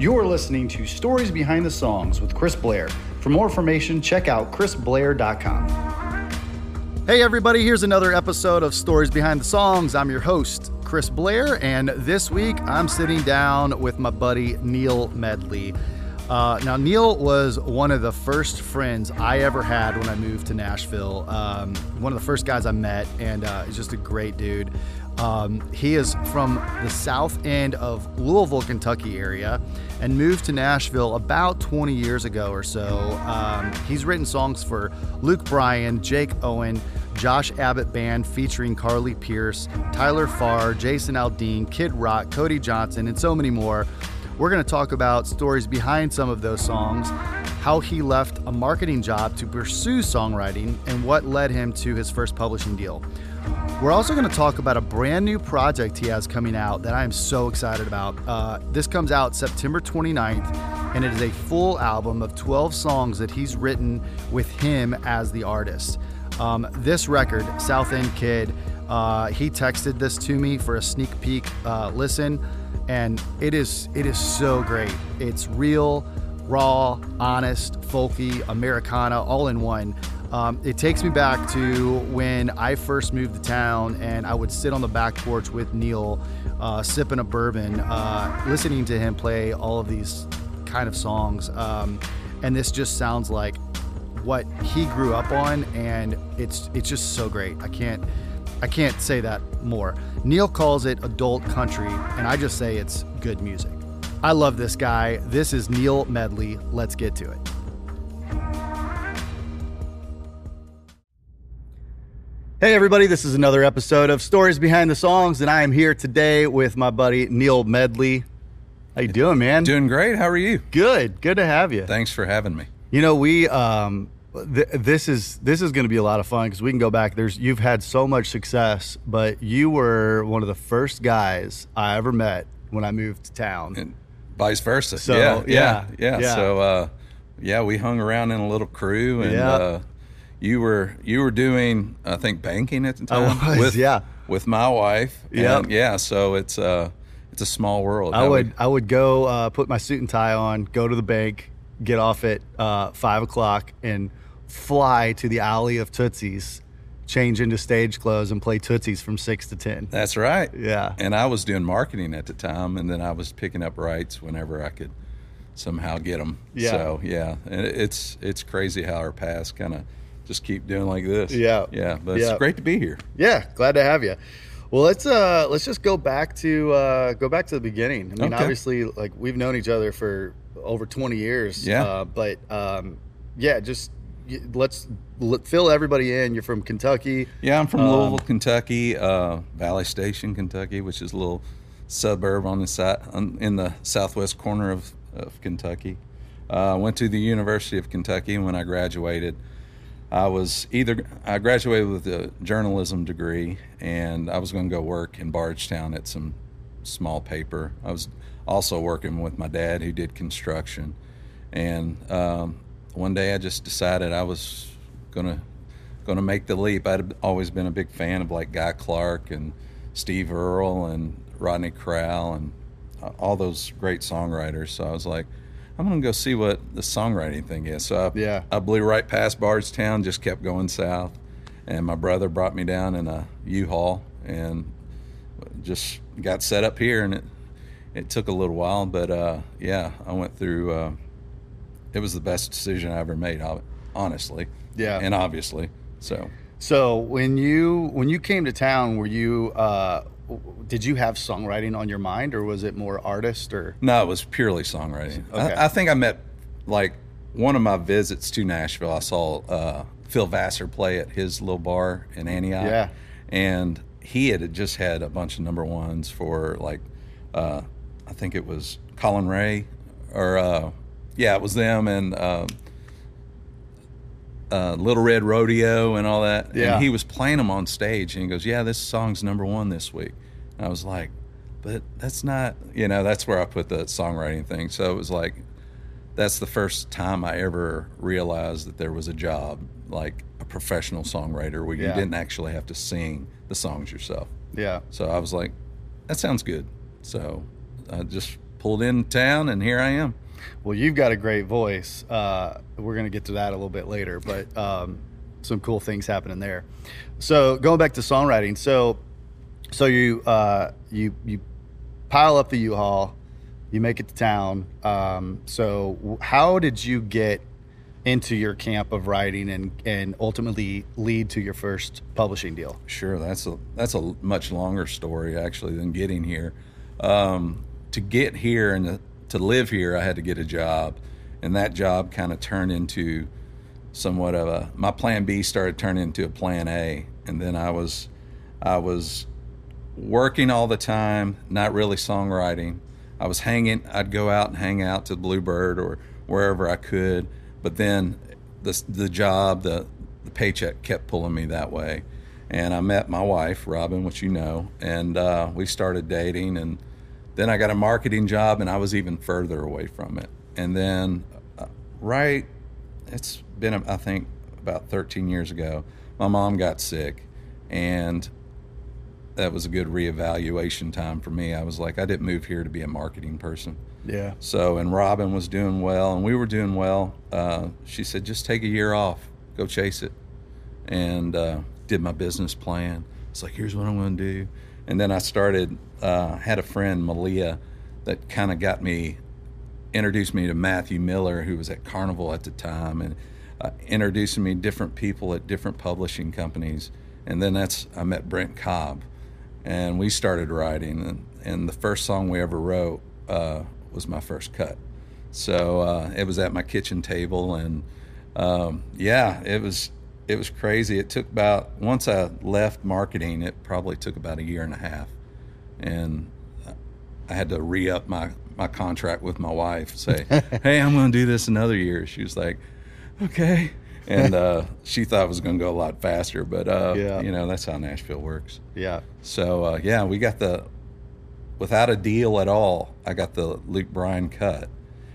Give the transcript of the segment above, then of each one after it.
You're listening to Stories Behind the Songs with Chris Blair. For more information, check out chrisblair.com. Hey, everybody, here's another episode of Stories Behind the Songs. I'm your host, Chris Blair, and this week I'm sitting down with my buddy Neil Medley. Uh, now, Neil was one of the first friends I ever had when I moved to Nashville. Um, one of the first guys I met, and uh, he's just a great dude. Um, he is from the south end of Louisville, Kentucky area and moved to Nashville about 20 years ago or so. Um, he's written songs for Luke Bryan, Jake Owen, Josh Abbott Band featuring Carly Pearce, Tyler Farr, Jason Aldean, Kid Rock, Cody Johnson, and so many more. We're going to talk about stories behind some of those songs, how he left a marketing job to pursue songwriting, and what led him to his first publishing deal. We're also going to talk about a brand new project he has coming out that I am so excited about. Uh, this comes out September 29th, and it is a full album of 12 songs that he's written with him as the artist. Um, this record, South End Kid, uh, he texted this to me for a sneak peek uh, listen, and it is it is so great. It's real, raw, honest, folky, Americana, all in one. Um, it takes me back to when I first moved to town and I would sit on the back porch with Neil, uh, sipping a bourbon, uh, listening to him play all of these kind of songs. Um, and this just sounds like what he grew up on, and it's it's just so great. I can't I can't say that more. Neil calls it adult country, and I just say it's good music. I love this guy. This is Neil Medley. Let's get to it. Hey, everybody, this is another episode of Stories Behind the Songs, and I am here today with my buddy Neil Medley. How you doing, man? Doing great. How are you? Good. Good to have you. Thanks for having me. You know, we um, th- this is this is going to be a lot of fun because we can go back. There's you've had so much success, but you were one of the first guys I ever met when I moved to town. And vice versa. So, yeah, yeah, yeah, yeah. yeah. So, uh, yeah, we hung around in a little crew, and Yeah. uh, you were you were doing, I think, banking at the time. I was, with, yeah. with my wife. Yep. And, yeah. So it's uh, it's a small world. I would we- I would go uh, put my suit and tie on, go to the bank, get off at uh, five o'clock, and fly to the alley of Tootsie's, change into stage clothes, and play Tootsie's from six to ten. That's right. Yeah. And I was doing marketing at the time, and then I was picking up writes whenever I could somehow get them. Yeah. So yeah, and it's it's crazy how our paths kind of just keep doing like this. Yeah. Yeah. But Yeah. it's great to be here. Yeah, glad to have you. Well, let's uh let's just go back to uh go back to the beginning. I mean, Okay. obviously, like we've known each other for over twenty years. Yeah. Uh, but um, yeah, just let's l- fill everybody in. You're from Kentucky. Yeah, I'm from Um, Louisville, Kentucky, uh, Valley Station, Kentucky, which is a little suburb on the side on, in the southwest corner of, of Kentucky. Uh, went to the University of Kentucky, and when I graduated, I was either I graduated with a journalism degree, and I was going to go work in Bardstown at some small paper. I was also working with my dad, who did construction, and um, one day I just decided I was gonna gonna make the leap. I'd always been a big fan of like Guy Clark and Steve Earle and Rodney Crowell and uh, all those great songwriters. So I was like, I'm gonna go see what the songwriting thing is. So I, Yeah. I blew right past Bardstown, just kept going south, and my brother brought me down in a U-Haul and just got set up here, and it it took a little while, but uh, yeah, I went through. Uh, it was the best decision I ever made, honestly. Yeah. and obviously, so So when you when you came to town, were you uh, did you have songwriting on your mind, or was it more artist or? no, it was purely songwriting. Okay. I, I think I met like one of my visits to Nashville. I saw uh, Phil Vassar play at his little bar in Antioch. Yeah. and he had just had a bunch of number ones for like, uh, I think it was Collin Raye, or uh, yeah, it was them and. Uh, uh, Little Red Rodeo and all that. Yeah. And he was playing them on stage, and he goes, "Yeah, this song's number one this week." And I was like, "But that's not," you know, that's where I put the songwriting thing. So it was like, that's the first time I ever realized that there was a job like a professional songwriter where you didn't actually have to sing the songs yourself. Yeah. So I was like, that sounds good. So I just pulled in town, and here I am. Well, you've got a great voice. Uh, we're going to get to that a little bit later, but um, some cool things happening there. So going back to songwriting, so so you uh, you you pile up the U-Haul, you make it to town. Um, so how did you get into your camp of writing and and ultimately lead to your first publishing deal? Sure, that's a that's a much longer story actually than getting here. Um, to get here and to, to live here, I had to get a job, and that job kind of turned into somewhat of a my plan B started turning into a plan A, and then I was I was working all the time, not really songwriting. I was hanging. I'd go out and hang out to Bluebird or wherever I could, but then the the job, the the paycheck kept pulling me that way. And I met my wife, Robin, which you know, and uh, we started dating. And then I got a marketing job, and I was even further away from it. And then, uh, right, it's been I think about 13 years ago, my mom got sick, and that was a good reevaluation time for me. I was like, I didn't move here to be a marketing person. Yeah. So, and Robin was doing well, and we were doing well. Uh, she said, just take a year off, go chase it. And uh, did my business plan. It's like, here's what I'm going to do. And then I started, uh, had a friend, Malia, that kind of got me, introduced me to Matthew Miller, who was at Carnival at the time, and uh, introducing me different people at different publishing companies. And then that's, I met Brent Cobb, and we started writing. And, and the first song we ever wrote uh, was my first cut. So uh, it was at my kitchen table, and um, yeah, it was it was crazy. It took about once I left marketing, it probably took about a year and a half, and I had to re up my my contract with my wife. Say, hey, I'm going to do this another year. She was like, okay. And uh, she thought it was going to go a lot faster, but uh, Yeah. you know that's how Nashville works. Yeah. So uh, yeah, we got the without a deal at all. I got the Luke Bryan cut,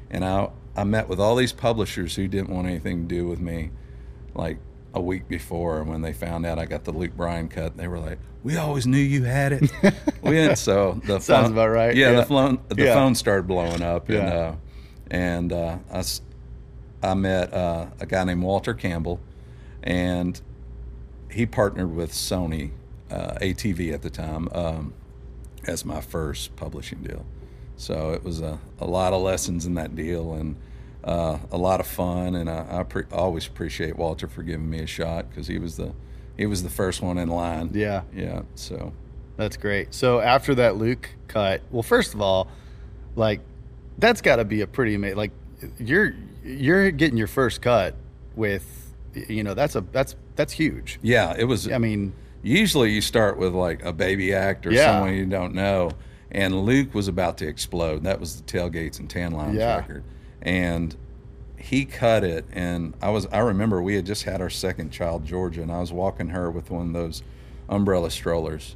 and I I met with all these publishers who didn't want anything to do with me, like a week before. And when they found out I got the Luke Bryan cut, they were like, "We always knew you had it." we didn't. So the Sounds phone- about right. Yeah, Yeah. the phone the Yeah. phone started blowing up, and uh, and uh, I I met uh, a guy named Walter Campbell, and he partnered with Sony uh, ATV at the time um, as my first publishing deal. So it was a, a lot of lessons in that deal and uh, a lot of fun. And I, I pre- always appreciate Walter for giving me a shot because he was the he was the first one in line. Yeah. yeah. So That's great. So after that Luke cut, well, first of all, like that's got to be a pretty amazing. Like you're you're getting your first cut with, you know, that's a that's that's huge. yeah, it was. I mean, usually you start with like a baby act or Yeah. someone you don't know. And Luke was about to explode. That was the tailgates and tan lines Yeah. record. And he cut it and I was I remember we had just had our second child, Georgia, and I was walking her with one of those umbrella strollers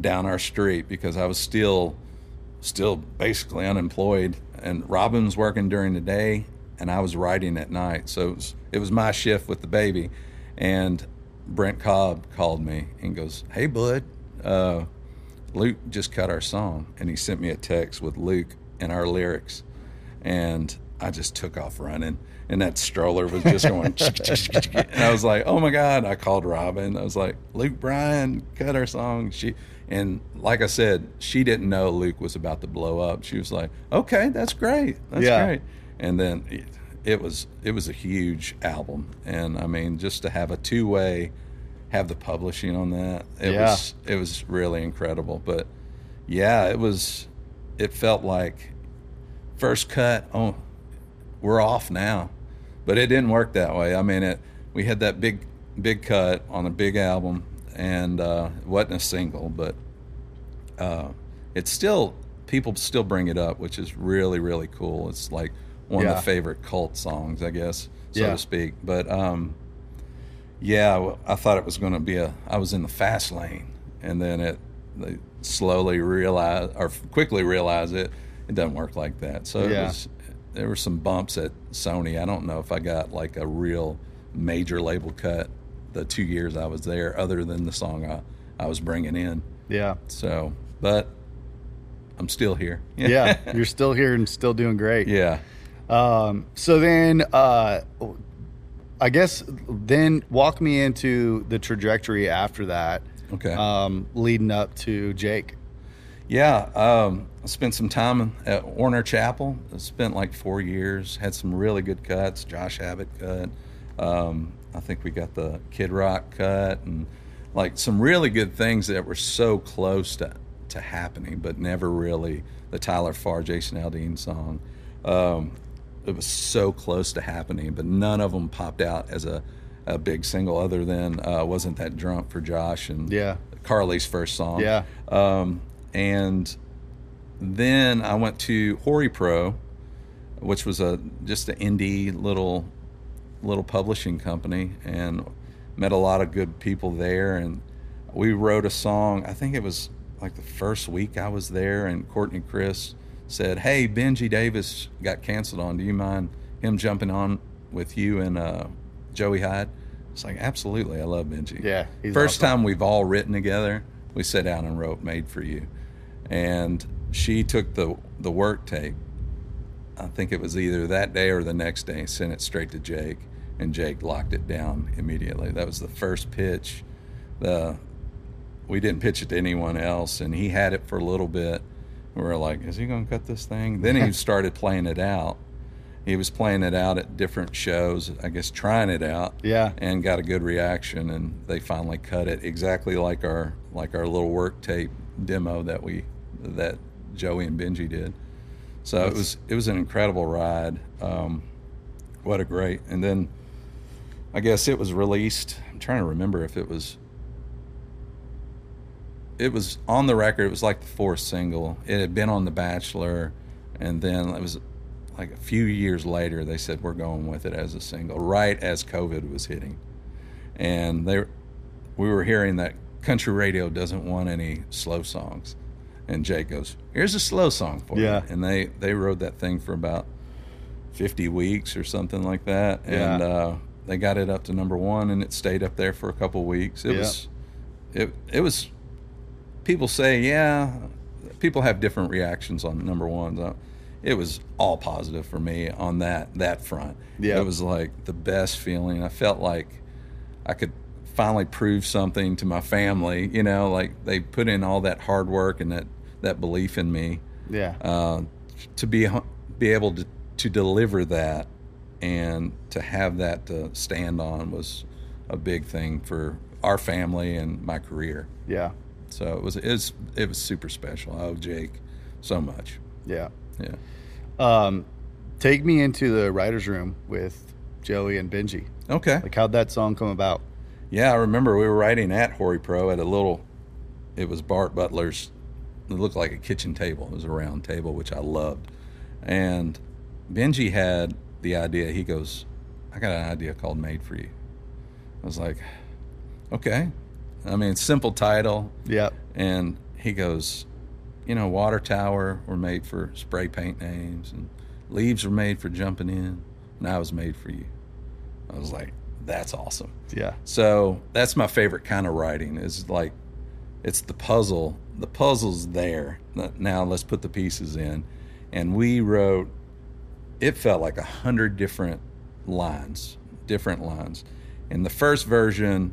down our street because I was still still basically unemployed and Robin was working during the day and I was writing at night. So it was, it was my shift with the baby. And Brent Cobb called me and goes, Hey, bud, uh, Luke just cut our song. And he sent me a text with Luke and our lyrics. And I just took off running. And that stroller was just going, and I was like, oh my God. I called Robin. I was like, Luke Bryan cut our song. She, and like I said, she didn't know Luke was about to blow up. She was like, okay, that's great. That's Yeah. great. And then it, it was, it was a huge album. And I mean, just to have a two way, have the publishing on that, it Yeah. was, it was really incredible. But yeah, it was, it felt like first cut. Oh, we're off now, but it didn't work that way. I mean, it we had that big big cut on a big album, and uh, it wasn't a single, but uh, it's still people still bring it up, which is really really cool. It's like one of the favorite cult songs, I guess, so Yeah. to speak. But um, yeah, I thought it was going to be a. I was in the fast lane, and then it they slowly realize or quickly realize it. It doesn't work like that. So it Yeah. was. There were some bumps at Sony. I don't know if I got like a real major label cut the two years I was there, other than the song I, I was bringing in. yeah, So, but I'm still here. yeah, you're still here and still doing great. yeah. Um, so then, uh, I guess then walk me into the trajectory after that, Okay. um, leading up to Jake. Yeah, um, I spent some time at Warner Chappell. I spent like four years. Had some really good cuts. Josh Abbott cut. Um, I think we got the Kid Rock cut, and like some really good things that were so close to to happening, but never really the Tyler Farr, Jason Aldean song. Um, it was so close to happening, but none of them popped out as a, a big single. Other than uh, wasn't that drunk for Josh and Yeah. Carly's first song. Yeah. Um, and then I went to HoriPro, which was a just an indie little little publishing company, and met a lot of good people there. And we wrote a song. I think it was like the first week I was there, and Courtney Chris said, "Hey, Benjy Davis got canceled on. Do you mind him jumping on with you and uh, Joey Hyde?" It's like absolutely. I love Benjy. Yeah, First awesome. time we've all written together, we sat down and wrote "Made for You," and she took the the work tape. I think it was either that day or the next day. Sent it straight to Jake, and Jake locked it down immediately. That was the first pitch. The we didn't pitch it to anyone else, and he had it for a little bit. We were like, "Is he going to cut this thing?" Then he started playing it out. He was playing it out at different shows, I guess, trying it out Yeah. and got a good reaction and they finally cut it exactly like our like our little work tape demo that we that Joey and Benjy did. So it was it was an incredible ride. Um, what a great and then I guess it was released. I'm trying to remember if it was it was on the record. It was like the fourth single. It had been on The Bachelor, and then it was like a few years later. They said we're going with it as a single, right as COVID was hitting, and they we were hearing that country radio doesn't want any slow songs, and Jake goes, "Here's a slow song for Yeah. you," and they they rode that thing for about fifty weeks or something like that, and uh, they got it up to number one, and it stayed up there for a couple weeks. It Yeah. was it it was people say, yeah, people have different reactions on number ones. Uh, It was all positive for me on that that front. Yeah. It was like the best feeling. I felt like I could finally prove something to my family. You know, like they put in all that hard work and that that belief in me Yeah. uh, to be be able to to deliver that and to have that to stand on was a big thing for our family and my career. yeah. So it was it was, it was super special. I owe Jake so much. Yeah. Yeah. Um, take me into the writer's room with Joey and Benjy. Okay. Like, how'd that song come about? Yeah, I remember we were writing at HoriPro at a little. It was Bart Butler's. It looked like a kitchen table. It was a round table, which I loved. And Benjy had the idea. He goes, "I got an idea called Made for You." I was like, "Okay." I mean, simple title. Yeah. And he goes, you know, water tower were made for spray paint names, and leaves were made for jumping in, and I was made for you. I was like, that's awesome. Yeah. So that's my favorite kind of writing is like, it's the puzzle. The puzzle's there. Now let's put the pieces in. And we wrote, it felt like a hundred different lines, different lines. In the first version,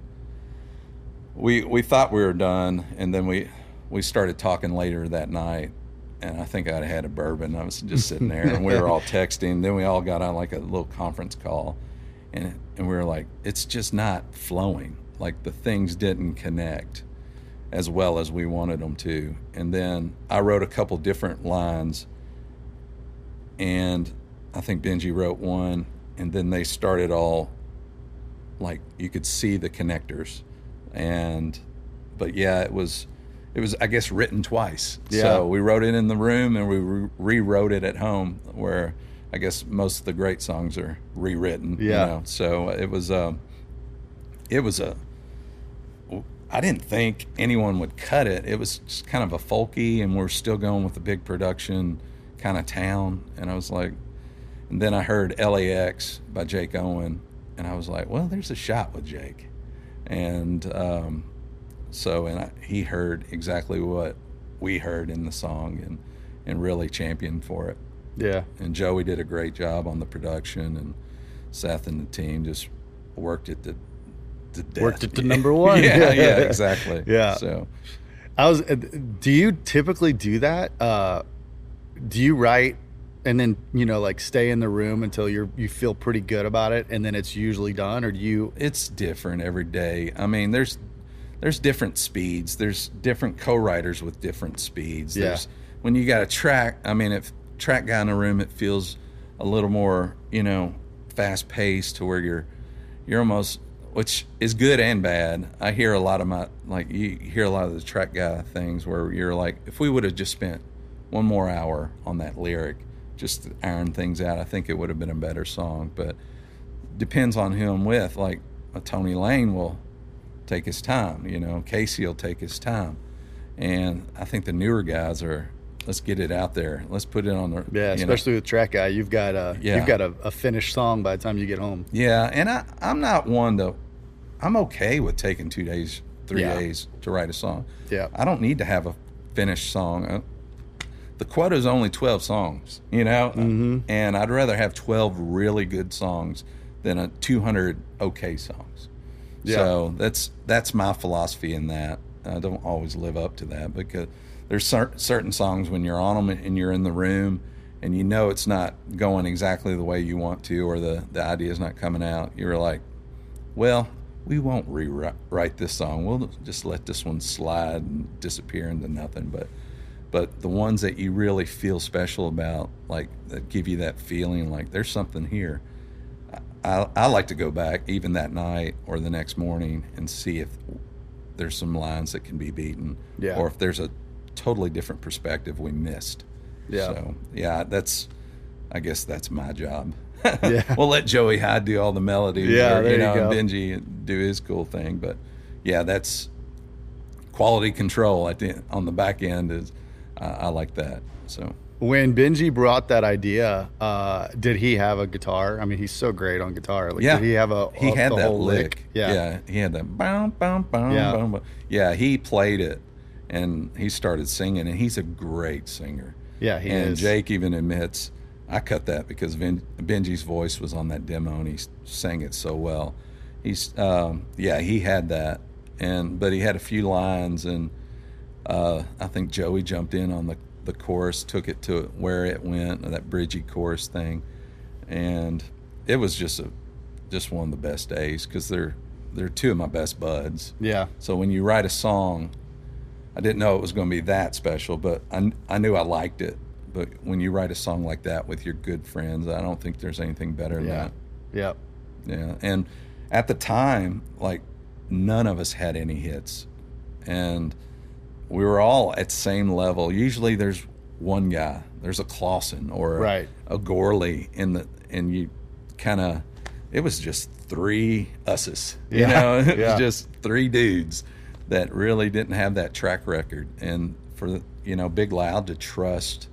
we we thought we were done, and then we we started talking later that night, and I think I'd had a bourbon. I was just sitting there, and we were all texting. Then we all got on like a little conference call, and and we were like, it's just not flowing. Like the things didn't connect as well as we wanted them to. And then I wrote a couple different lines, and I think Benjy wrote one, and then they started all like you could see the connectors and but yeah it was it was i guess written twice Yeah. so we wrote it in the room and we re- rewrote it at home where i guess most of the great songs are rewritten you Yeah. know? so it was um it was a i didn't think anyone would cut it it was just kind of a folky and we're still going with the big production kind of town and i was like and then I heard LAX by Jake Owen, and I was like, well, there's a shot with Jake. And um, so, and I, he heard exactly what we heard in the song and and really championed for it. Yeah. And Joey did a great job on the production, and Seth and the team just worked it to, to death. Worked it to number one. yeah, yeah, exactly. Yeah. So I was. uh, Do you typically do that? Uh, do you write and then you know like stay in the room until you're you feel pretty good about it, and then it's usually done, or do you? it's different every day. I mean, there's there's different speeds. There's different co-writers with different speeds. Yeah. There's when you got a track. I mean, if track guy in the room, it feels a little more, you know, fast paced to where you're you're almost, which is good and bad. I hear a lot of my like you hear a lot of the track guy things where you're like, if we would have just spent one more hour on that lyric, just iron things out, I think it would have been a better song. But depends on who I'm with. Like a Tony Lane will take his time, you know. Casey will take his time, and I think the newer guys are. Let's get it out there. Let's put it on the Yeah, you know. especially with track guy, you've got a Yeah. you've got a, a finished song by the time you get home. Yeah, and I I'm not one to. I'm okay with taking two days, three Yeah. days to write a song. Yeah. I don't need to have a finished song. Uh, The quota is only 12 songs, you know, Mm-hmm. and I'd rather have 12 really good songs than a 200 okay songs. Yeah. So that's that's my philosophy in that. I don't always live up to that because there's cer- certain songs when you're on them and you're in the room and you know it's not going exactly the way you want to or the the idea is not coming out. You're like, well, we won't rewrite this song. We'll just let this one slide and disappear into nothing. But but the ones that you really feel special about, like that give you that feeling, like there's something here. I, I like to go back even that night or the next morning and see if there's some lines that can be beaten, Yeah. or if there's a totally different perspective we missed. Yeah. So yeah, that's I guess that's my job. Yeah. we'll let Joey Hyde do all the melodies. Yeah, or, there you you go. and Benjy do his cool thing. But yeah, that's quality control at the on the back end is I I like that. So When Benjy brought that idea, uh, did he have a guitar? I mean, he's so great on guitar. Like, yeah, did he have a he a- had that whole lick. Yeah. yeah, he had that boom boom boom Yeah. boom. boom. Yeah, he played it, and he started singing, and he's a great singer. Yeah, he and is. Jake even admits I cut that because Benjy's voice was on that demo, and he sang it so well. He's um, yeah, he had that, and but he had a few lines, and uh, I think Joey jumped in on the the chorus, took it to where it went, that bridgy chorus thing, and it was just a just one of the best days because they're they're two of my best buds. Yeah. So when you write a song, I didn't know it was going to be that special, but I, I knew I liked it. But when you write a song like that with your good friends, I don't think there's anything better than Yeah. that. Yep. Yeah. And at the time, like none of us had any hits. And we were all at same level. Usually there's one guy. There's a Clawson or Right. a Gorley in the and you kind of it was just three usses. You Yeah. know, it Yeah. was just three dudes that really didn't have that track record. And for you know, Big Loud to trust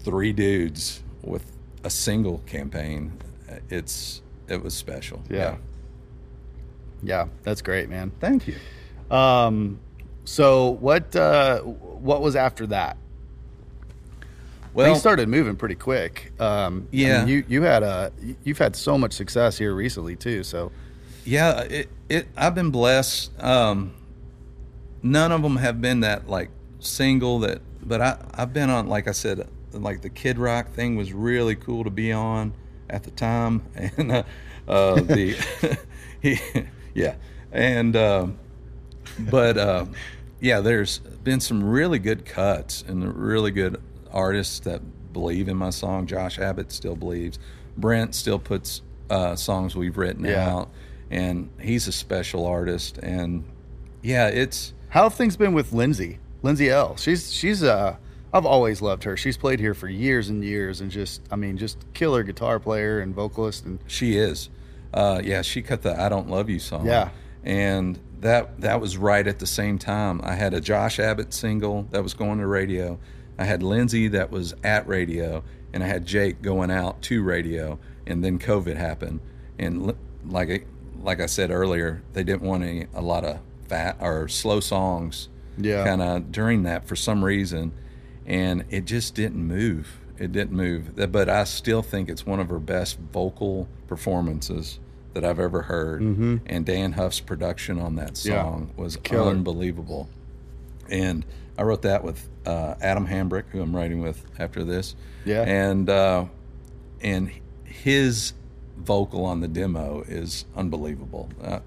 three dudes with a single campaign, it's it was special. Yeah. Yeah. That's great, man. Thank you. Um, so what uh, what was after that? Well, Things started moving pretty quick. Um, I Yeah. mean, you you had a you've had so much success here recently too. So yeah, it, it I've been blessed. Um, none of them have been that like single that, but I I've been on like I said, like the Kid Rock thing was really cool to be on at the time, and uh, uh, the he yeah, and um, but uh, yeah, there's been some really good cuts and really good artists that believe in my song. Josh Abbott still believes. Brent still puts uh, songs we've written Yeah. out, and he's a special artist. And yeah, it's how have things been with Lindsay? Lindsay Ell. She's she's uh I've always loved her. She's played here for years and years, and just I mean, just killer guitar player and vocalist, and she is. Uh, yeah, she cut the "I Don't Love You" song. Yeah. and that that was right at the same time. I had a Josh Abbott single that was going to radio. I had Lindsay that was at radio, and I had Jake going out to radio. And then COVID happened, and like I- like I said earlier, they didn't want any, a lot of fat or slow songs Yeah. kind of during that for some reason, and it just didn't move. It didn't move. But I still think it's one of her best vocal performances that I've ever heard. And Dann Huff's production on that Mm-hmm. Yeah. song was Killer. unbelievable. And I wrote that with uh, Adam Hambrick, who I'm writing with after this. Yeah. And uh, and his vocal on the demo is unbelievable, uh,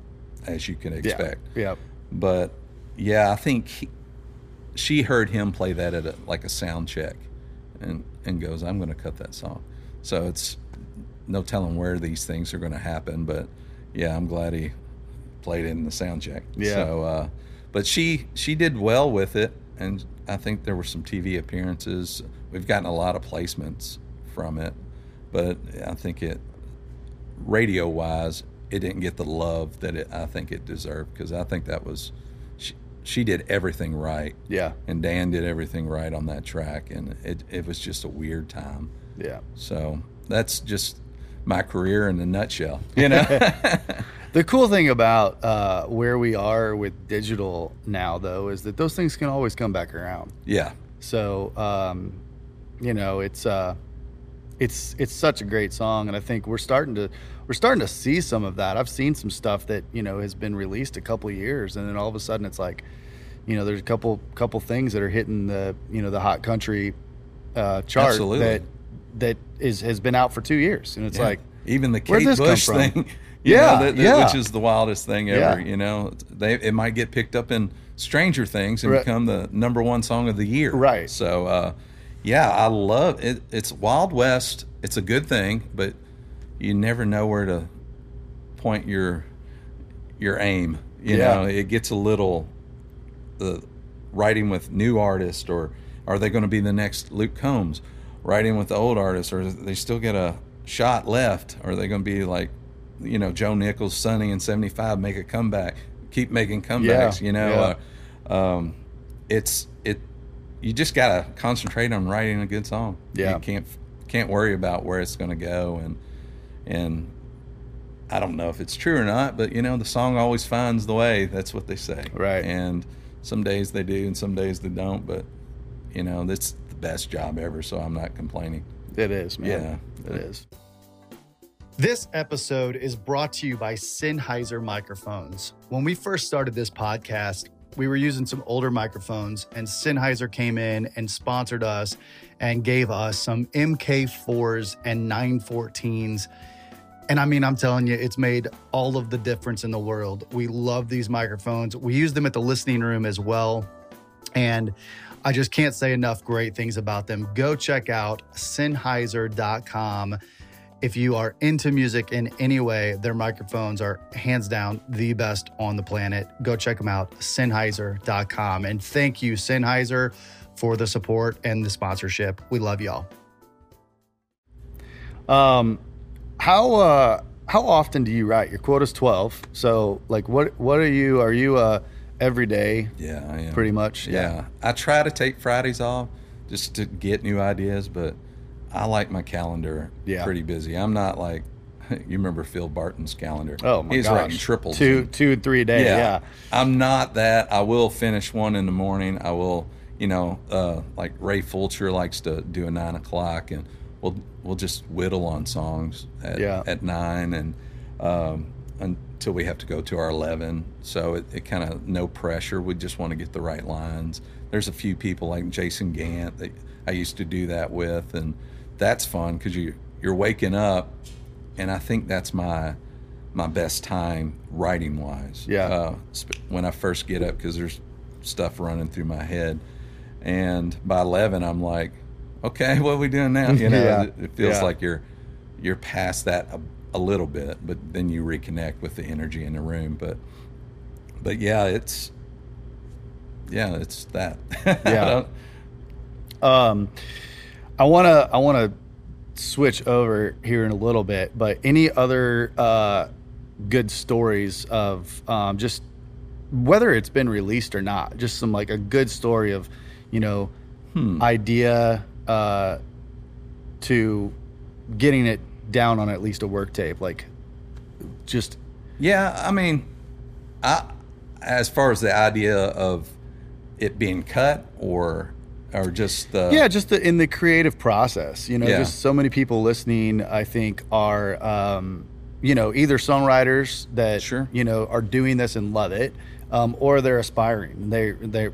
as you can expect. Yeah. But yeah, I think he, she heard him play that at a, like a sound check, and and goes, "I'm going to cut that song." So it's no telling where these things are going to happen. But yeah, I'm glad he played it in the sound check. Yeah. So, uh, but she she did well with it, and I think there were some TV appearances. We've gotten a lot of placements from it, but I think it radio wise, it didn't get the love that it, I think it deserved because I think that was she, she did everything right, Yeah. and Dann did everything right on that track, and it it was just a weird time. Yeah. So that's just my career in a nutshell, you know. The cool thing about uh, where we are with digital now, though, is that those things can always come back around. yeah, So, um, you know, it's uh, it's it's such a great song, and I think we're starting to we're starting to see some of that. I've seen some stuff that you know has been released a couple of years, and then all of a sudden it's like, you know, there's a couple couple things that are hitting the you know the hot country uh, chart Absolutely. that that is has been out for two years, and it's Yeah. like, even the Kate Bush thing, Yeah, know, that- that- yeah. which is the wildest thing ever. Yeah. You know, they it might get picked up in Stranger Things and Right. become the number one song of the year. Right. So, uh, yeah, I love it. It's Wild West. It's a good thing, but you never know where to point your your aim. You Yeah. know, it gets a little the writing with new artists, or are they going to be the next Luke Combs? Writing with the old artists, or they still get a shot left? Or are they going to be like, you know, Joe Nichols, Sonny, and seventy five make a comeback, keep making comebacks? Yeah, You know, yeah. uh, um, it's it. You just got to concentrate on writing a good song. Yeah. you can't can't worry about where it's going to go and and I don't know if it's true or not, but you know, the song always finds the way. That's what they say. Right. And some days they do and some days they don't, but you know, that's the best job ever, so I'm not complaining. It is, man. Yeah. It is. This episode is brought to you by Sennheiser microphones. When we first started this podcast, we were using some older microphones, and Sennheiser came in and sponsored us and gave us some MK4s and 914s. And I mean, I'm telling you, it's made all of the difference in the world. We love these microphones. We use them at the listening room as well. And I just can't say enough great things about them. Go check out Sennheiser.com. If you are into music in any way, their microphones are hands down the best on the planet. Go check them out, Sennheiser.com. And thank you, Sennheiser, for the support and the sponsorship. We love y'all. Um, how uh, how often do you write? Your quota's twelve. So, like, what what are you? Are you uh, every day? Yeah, I am. Pretty much, Yeah. yeah. I try to take Fridays off just to get new ideas, but I like my calendar Yeah. pretty busy. I'm not like you remember Phil Barton's calendar. Oh my He's gosh, writing triples. two and- two three a day. Yeah, I'm not that. I will finish one in the morning. I will, you know, uh, like Ray Fulcher likes to do a nine o'clock, and we'll we'll just whittle on songs at, Yeah. at nine, and um, until we have to go to our eleven. So it, it kind of no pressure. We just want to get the right lines. There's a few people like Jason Gant that I used to do that with, and that's fun because you you're waking up, and I think that's my my best time writing wise. Yeah. Uh, when I first get up, because there's stuff running through my head, and by eleven, I'm like, okay, what are we doing now? You know, Yeah. it, it feels Yeah. like you're you're past that a, little bit, but then you reconnect with the energy in the room. But but yeah, it's yeah, it's that. I Yeah. don't- Um, I want to I want to switch over here in a little bit, but any other uh, good stories of um, just whether it's been released or not, just some like a good story of you know idea uh, to getting it down on at least a work tape, like just Yeah, I mean, I as far as the idea of it being cut or or just the yeah just the, in the creative process you know Yeah. just so many people listening i think are um, you know either songwriters that Sure. you know are doing this and love it um, or they're aspiring they they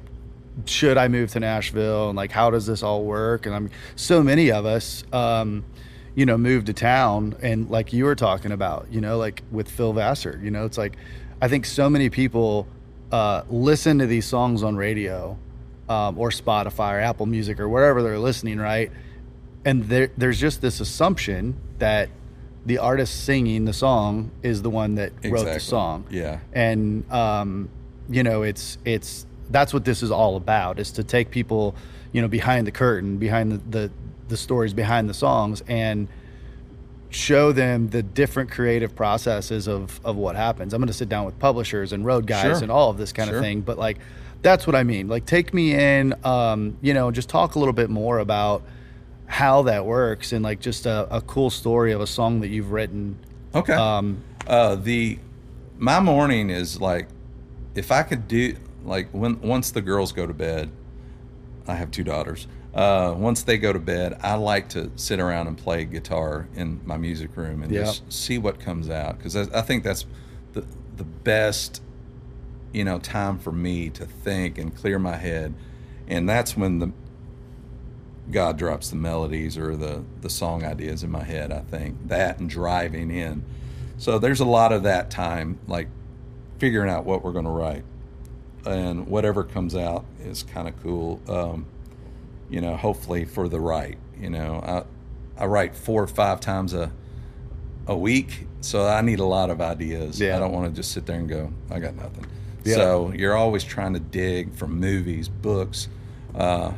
should i move to nashville and like how does this all work and i'm so many of us um, you know moved to town and like you were talking about you know like with phil vassar you know it's like i think so many people uh, listen to these songs on radio um, or Spotify or Apple Music or wherever they're listening, right? And there, there's just this assumption that the artist singing the song is the one that wrote the song. Yeah. And um, you know, it's it's that's what this is all about is to take people, you know, behind the curtain, behind the the, the stories behind the songs and show them the different creative processes of of what happens. I'm going to sit down with publishers and road guys Sure. and all of this kind Sure. of thing, but like that's what I mean. Like take me in um, you know, just talk a little bit more about how that works and like just a, a cool story of a song that you've written. Okay. Um, uh, the my morning is like if I could do like when once the girls go to bed, I have two daughters. Uh, once they go to bed, I like to sit around and play guitar in my music room and Yeah. just see what comes out because I, I think that's the the best you know time for me to think and clear my head, and that's when the God drops the melodies or the the song ideas in my head. I think that and driving in. So there's a lot of that time, like figuring out what we're going to write, and whatever comes out is kind of cool. Um, you know, hopefully for the right. You know, I I write four or five times a a week, so I need a lot of ideas. Yeah. I don't want to just sit there and go, I got nothing. Yeah. So you're always trying to dig from movies, books, uh,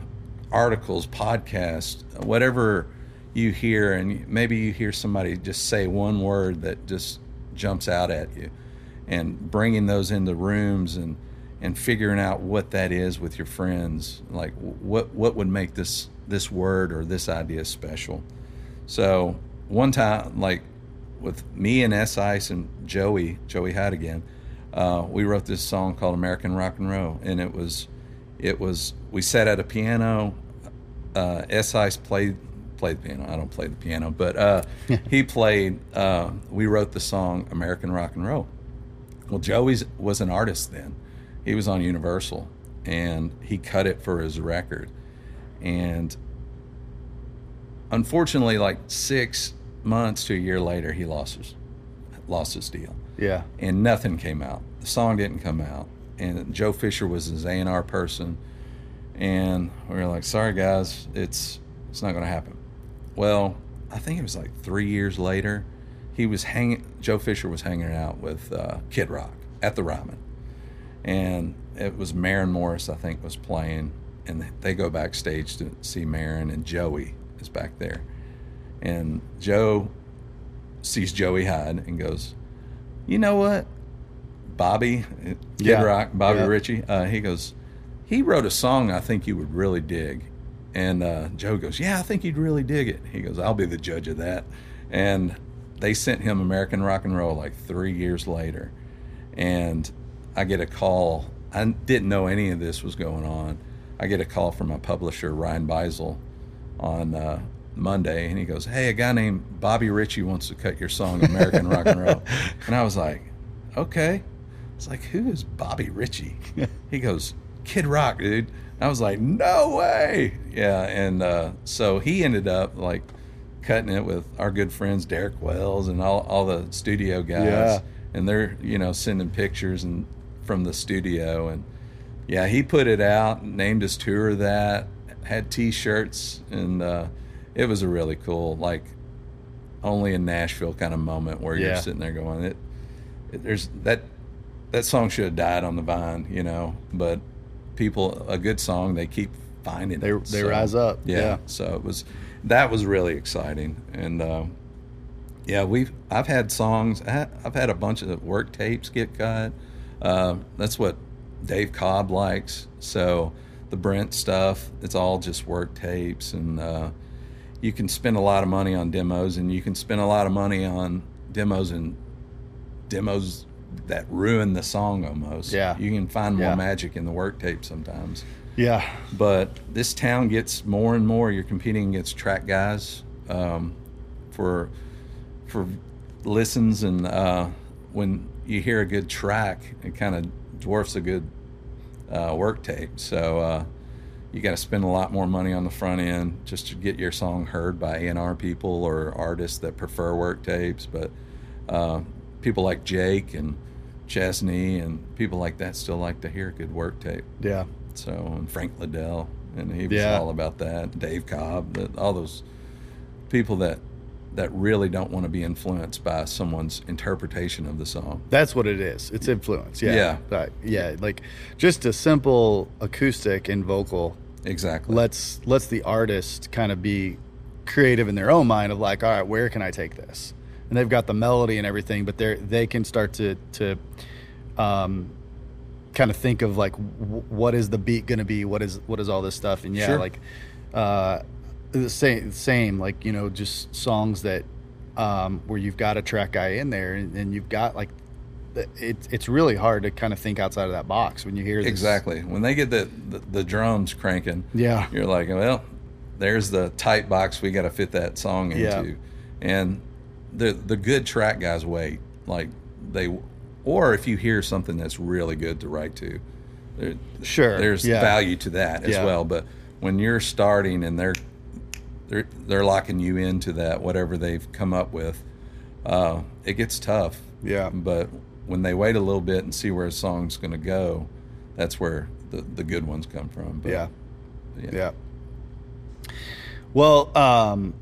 articles, podcasts, whatever you hear, and maybe you hear somebody just say one word that just jumps out at you, and bringing those into rooms and and figuring out what that is with your friends, like what what would make this this word or this idea special. So one time, like with me and S Ice and Joey, Joey Hadigan, uh, we wrote this song called American Rock and Roll, and it was, it was we sat at a piano. Uh, S Ice played played the piano. I don't play the piano, but uh, he played. Uh, we wrote the song American Rock and Roll. Well, Joey was an artist then. He was on Universal, and he cut it for his record. And unfortunately, like six months to a year later, he lost his lost his deal, yeah. and nothing came out. The song didn't come out, and Joe Fisher was his A and R person, and we were like, "Sorry, guys, it's it's not going to happen." Well, I think it was like three years later, he was hanging. Joe Fisher was hanging out with uh, Kid Rock at the Ryman, and it was Maren Morris, I think, was playing, and they go backstage to see Maren, and Joey is back there, and Joe sees Joey Hyde and goes, "You know what, Bobby, Kid Yeah. Rock, Bobby Yeah. Ritchie." Uh, he goes, "He wrote a song I think you would really dig." And uh, Joe goes, "Yeah, I think you'd really dig it." He goes, "I'll be the judge of that." And they sent him American Rock and Roll like three years later, and I get a call. I didn't know any of this was going on. I get a call from my publisher Ryan Beisel on uh, Monday, and he goes, "Hey, a guy named Bobby Ritchie wants to cut your song American Rock and Roll," and I was like, "Okay." It's like, who is Bobby Ritchie? he goes, Kid Rock, dude. And I was like, no way. Yeah, and uh, so he ended up like cutting it with our good friends Derek Wells and all, all the studio guys, Yeah. and they're you know sending pictures and from the studio, and yeah, he put it out, named his tour that, had T-shirts, and uh, it was a really cool like only in Nashville kind of moment where Yeah. you're sitting there going, it, it there's that that song should have died on the vine, you know, but people a good song they keep finding They- it. they rise up, Yeah, yeah. So it was that was really exciting, and um, yeah, we've I've had songs. I've had a bunch of work tapes get cut. Uh, that's what Dave Cobb likes. So the Brent stuff, it's all just work tapes, and uh, you can spend a lot of money on demos, and you can spend a lot of money on demos and demos that ruin the song almost. Yeah. you can find more Yeah. magic in the work tape sometimes. Yeah. But this town gets more and more. You're competing against track guys um, for for listens, and uh, when you hear a good track, it kind of dwarfs a good uh, work tape. So uh, you got to spend a lot more money on the front end just to get your song heard by A&R people or artists that prefer work tapes. But uh, people like Jake and Chesney and people like that still like to hear a good work tape. Yeah. So and Frank Liddell, and he was Yeah. all about that. Dave Cobb, that, all those people that that really don't want to be influenced by someone's interpretation of the song. That's what it is. It's influence. Yeah. Yeah. Right. Yeah. Like just a simple acoustic and vocal Exactly. Let's let's the artist kind of be creative in their own mind of like, all right, where can I take this? And they've got the melody and everything, but they they can start to to um, kind of think of like w- what is the beat going to be? What is what is all this stuff? And yeah, Sure. like uh, the same same like you know just songs that um, where you've got a track guy in there and, and you've got like it, it's really hard to kind of think outside of that box when you hear this. Exactly. When they get the, the, the drums cranking, Yeah. you're like, well, there's the tight box we got to fit that song into. Yeah. And the the good track guys wait. Like they, or if you hear something that's really good to write to, there, Sure, there's yeah. value to that as Yeah. well. But when you're starting and they're they're they're locking you into that whatever they've come up with, uh, it gets tough. Yeah. But when they wait a little bit and see where a song's going to go, that's where the, the good ones come from. But, Yeah. yeah. Yeah. Well, um,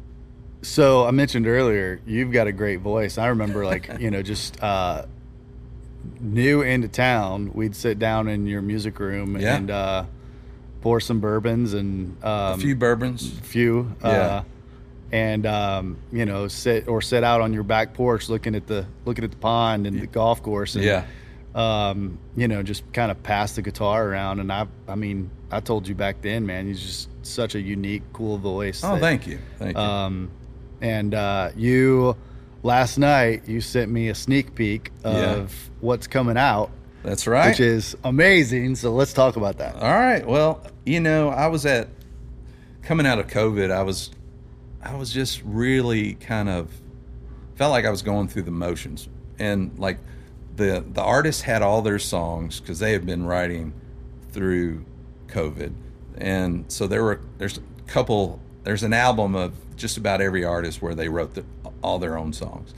so I mentioned earlier, you've got a great voice. I remember, like, you know, just uh, new into town, we'd sit down in your music room Yeah. and uh, pour some bourbons and um, A few bourbons. few, uh, Yeah. and um, you know, sit or sit out on your back porch looking at the looking at the pond and the golf course. And, Yeah. um, you know, just kind of pass the guitar around. And I, I mean, I told you back then, man, he's just such a unique, cool voice. Oh, that- thank you. Thank you. Um, and uh, you, last night, you sent me a sneak peek of Yeah. what's coming out, that's right. which is amazing. So let's talk about that. All right. Well, you know, I was at coming out of COVID. I was, I was just really kind of felt like I was going through the motions, and like the the artists had all their songs because they had been writing through COVID, and so there were there's a couple there's an album of just about every artist where they wrote the, all their own songs,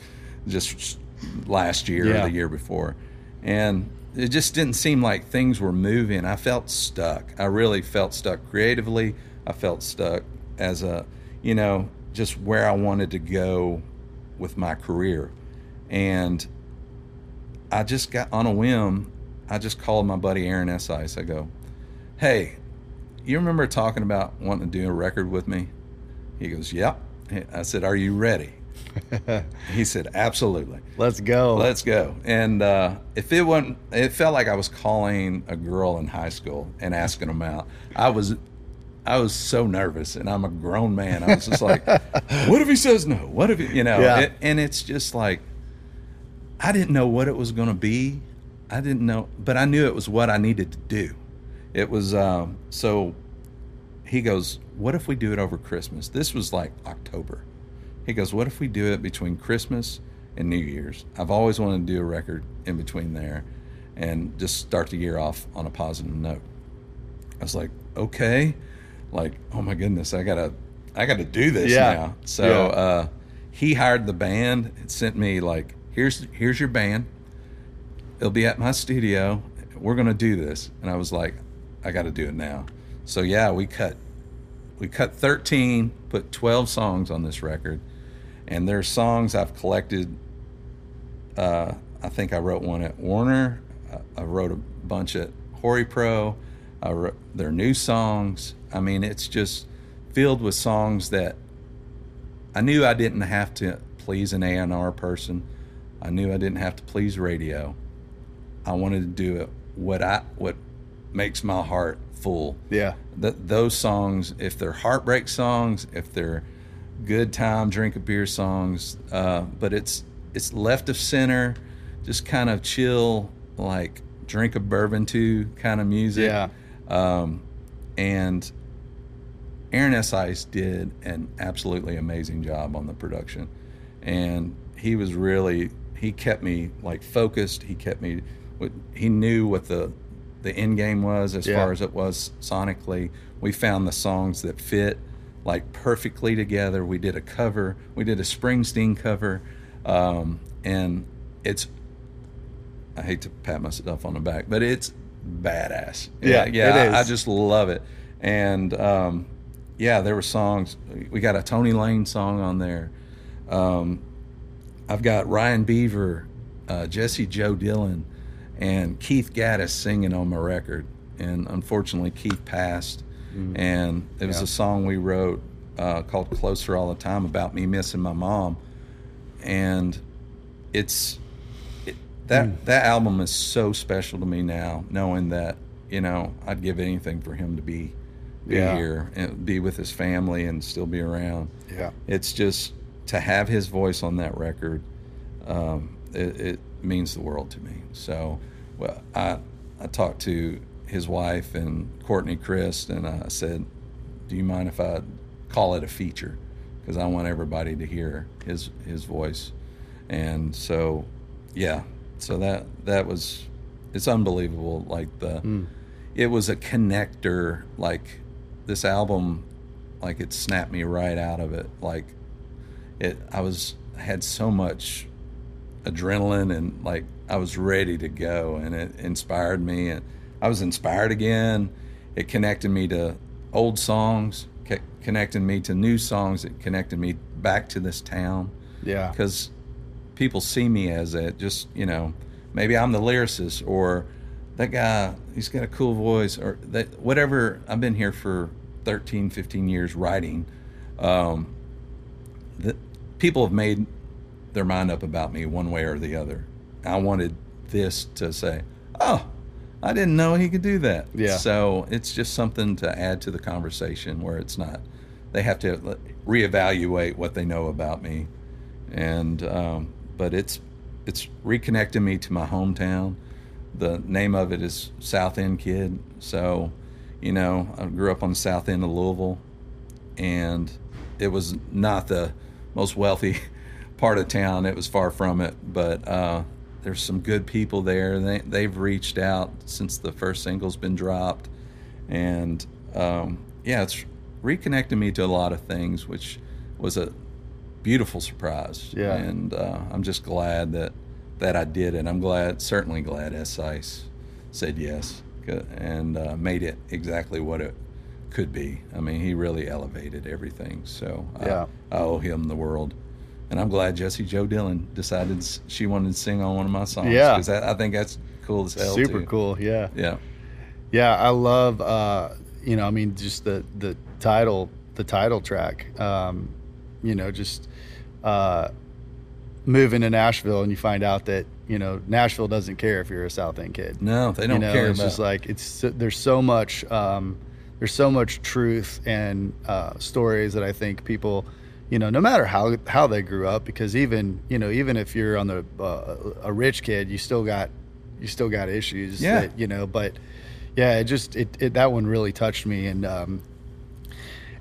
just last year Yeah. or the year before, and it just didn't seem like things were moving. I felt stuck. I really felt stuck creatively. I felt stuck as a, you know, just where I wanted to go with my career. And I just got on a whim, I just called my buddy Aaron Eshuis. I go, Hey, you remember talking about wanting to do a record with me? He goes, Yep. I said, Are you ready? he said, Absolutely. Let's go. Let's go. And uh, if it wasn't, it felt like I was calling a girl in high school and asking them out. I was, I was so nervous, and I'm a grown man. I was just like, "What if he says no? What if he, you know?" Yeah. It, and it's just like, I didn't know what it was going to be. I didn't know, but I knew it was what I needed to do. It was um, so. He goes, "What if we do it over Christmas?" This was like October. He goes, "What if we do it between Christmas and New Year's?" I've always wanted to do a record in between there, and just start the year off on a positive note. I was like, "Okay," like, "Oh my goodness, I gotta, I gotta do this Yeah. now." So Yeah. uh, he hired the band and sent me like, "Here's here's your band. It'll be at my studio. We're gonna do this." And I was like, "I got to do it now." So yeah, we cut we cut 13, put 12 songs on this record, and there's songs I've collected. Uh, I think I wrote one at Warner. I- I wrote a bunch at HoriPro. I wrote their new songs. I mean, it's just filled with songs that I knew I didn't have to please an A&R person. I knew I didn't have to please radio. I wanted to do it what I what makes my heart full yeah. th- those songs, if they're heartbreak songs, if they're good time, drink a beer songs, uh, but it's it's left of center, just kind of chill, like drink a bourbon too kind of music. Yeah. Um, and Aaron Eshuis did an absolutely amazing job on the production, and he was really he kept me like focused. He kept me. He knew what the the end game was as Yeah. far as it was sonically. We found the songs that fit like perfectly together. We did a cover. We did a Springsteen cover, um, and it's. I hate to pat myself on the back, but it's badass. Yeah, yeah. it is. I, I just love it, and um, yeah, there were songs. We got a Tony Lane song on there. Um, I've got Ryan Beaver, uh, Jessi Jo Dillon, and Keith Gattis singing on my record. And unfortunately, Keith passed. And it was Yeah. a song we wrote uh, called "Closer All the Time" about me missing my mom. And it's it, that that album is so special to me now, knowing that you know I'd give anything for him to be be Yeah. here and be with his family and still be around Yeah. it's just to have his voice on that record um, it, it means the world to me so well i i talked to his wife and courtney christ and i said do you mind if i call it a feature? Because i want everybody to hear his his voice. And so yeah so that that was it's unbelievable like the hmm. it was a connector like this album like it snapped me right out of it. Like it i was had so much adrenaline and like i was ready to go and it inspired me and i was inspired again. It connected me to old songs co- connected me to new songs. It connected me back to this town. Yeah. because people see me as a just you know maybe I'm the lyricist or that guy he's got a cool voice or that whatever I've been here for 13 15 years writing um, the, people have made their mind up about me one way or the other. I wanted this to say oh I didn't know he could do that Yeah. so it's just something to add to the conversation where it's not they have to reevaluate what they know about me and um, but it's it's reconnecting me to my hometown. The name of it is South End Kid. So, you know, I grew up on the south end of Louisville, and it was not the most wealthy part of town. It was far from it, but uh, there's some good people there. They they've reached out since the first single's been dropped, and um, yeah, it's reconnected me to a lot of things, which was a beautiful surprise. Yeah. And uh, I'm just glad that that I did it. I'm glad, certainly glad Eshuis said yes and uh, made it exactly what it could be. I mean, he really elevated everything. So I- Yeah. I, owe him the world. And I'm glad Jessi Jo Dillon decided she wanted to sing on one of my songs. Yeah. Because I, I think that's cool as hell. Super too. cool. Yeah. Yeah. Yeah, I love uh, you know, I mean just the the title the title track. Um, you know, just uh moving to Nashville and you find out that, you know, Nashville doesn't care if you're a South End kid. No, they don't you know, care it's about just like it's there's so much um, there's so much truth and uh, stories that I think people you know no matter how how they grew up because even you know even if you're on the uh, a rich kid you still got you still got issues Yeah. that, you know but yeah it just it, it that one really touched me and um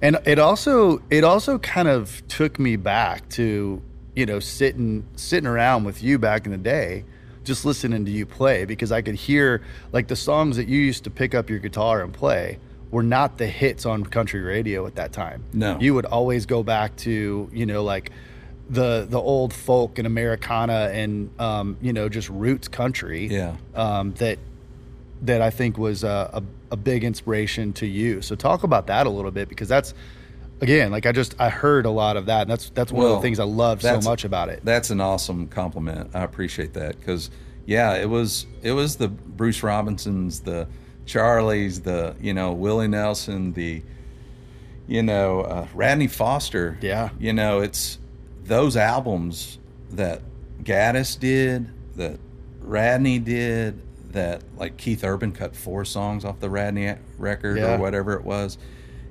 and it also it also kind of took me back to you know sitting sitting around with you back in the day just listening to you play because i could hear like the songs that you used to pick up your guitar and play were not the hits on country radio at that time No. you would always go back to you know like the the old folk and americana and um, you know just roots country Yeah. um, that that I think was a, a, a big inspiration to you. So talk about that a little bit because that's again like I just I heard a lot of that and that's that's one of the things I love so much about it. That's an awesome compliment. I appreciate that because, yeah, it was it was the Bruce Robisons, the Charlies, the you know Willie Nelson, the you know uh, Radney Foster. Yeah. you know it's those albums that Gattis did, that Radney did, that like Keith Urban cut four songs off the Radney record Yeah. or whatever it was.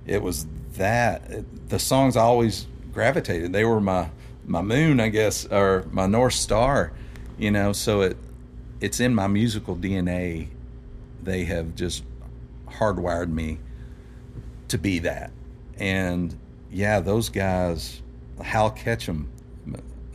It was that it- the songs I always gravitated. They were my my moon, I guess, or my north star. You know, so it it's in my musical DNA. They have just hardwired me to be that. And yeah, those guys, Hal Ketchum,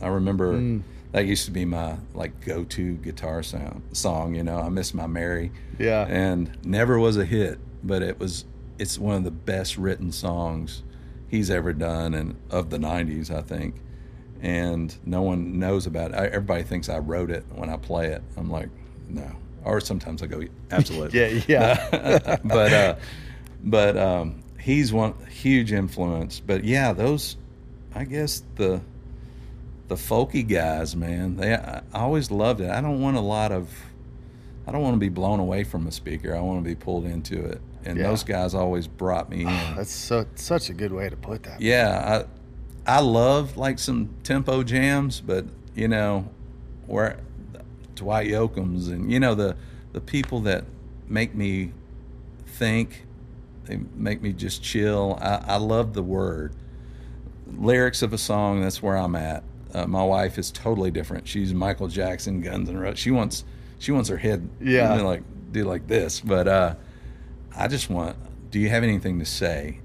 I remember Mm. that used to be my like go-to guitar sound song. You know, I miss my Mary. Yeah. and never was a hit, but it was. It's one of the best written songs he's ever done, and of the '90s, I think. And no one knows about it. I, everybody thinks I wrote it when I play it. I'm like, no. Or sometimes I go, absolutely. Yeah, yeah. but uh, but um, he's one huge influence. But yeah, those, I guess the the folky guys, man. They I I always loved it. I don't want a lot of, I don't want to be blown away from a speaker. I want to be pulled into it. And Yeah. those guys always brought me in. That's so such a good way to put that. Yeah, I I love like some tempo jams, but you know, where Dwight Yoakam's and you know the the people that make me think, they make me just chill. I, I love the word lyrics of a song. That's where I'm at. Uh, my wife is totally different. She's Michael Jackson, Guns and Roses. She wants she wants her head Yeah. you know, like do like this, but uh, I just want. Do you have anything to say?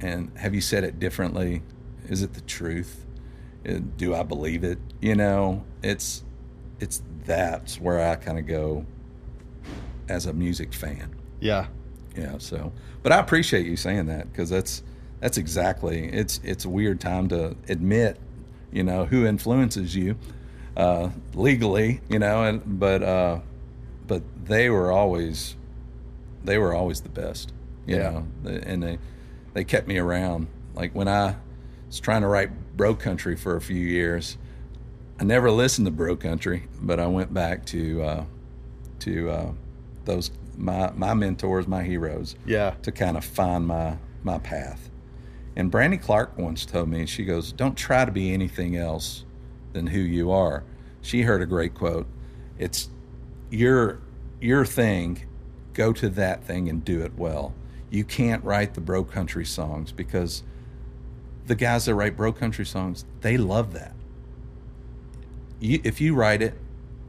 And have you said it differently? Is it the truth? Uh, Do I believe it? You know, it's it's that's where I kind of go as a music fan. Yeah. Yeah. So, but I appreciate you saying that because that's that's exactly it's it's a weird time to admit, you know, who influences you uh, legally, you know, and but uh, but they were always they were always the best, you Yeah. know, and they they kept me around. Like when I was trying to write Bro Country for a few years, I never listened to Bro Country, but I went back to uh, to uh, those my my mentors, my heroes, Yeah. to kind of find my my path. And Brandy Clark once told me, she goes, "Don't try to be anything else than who you are." She heard a great quote. It's your your thing. Go to that thing and do it well. You can't write the bro country songs because the guys that write bro country songs, they love that. You, if you write it,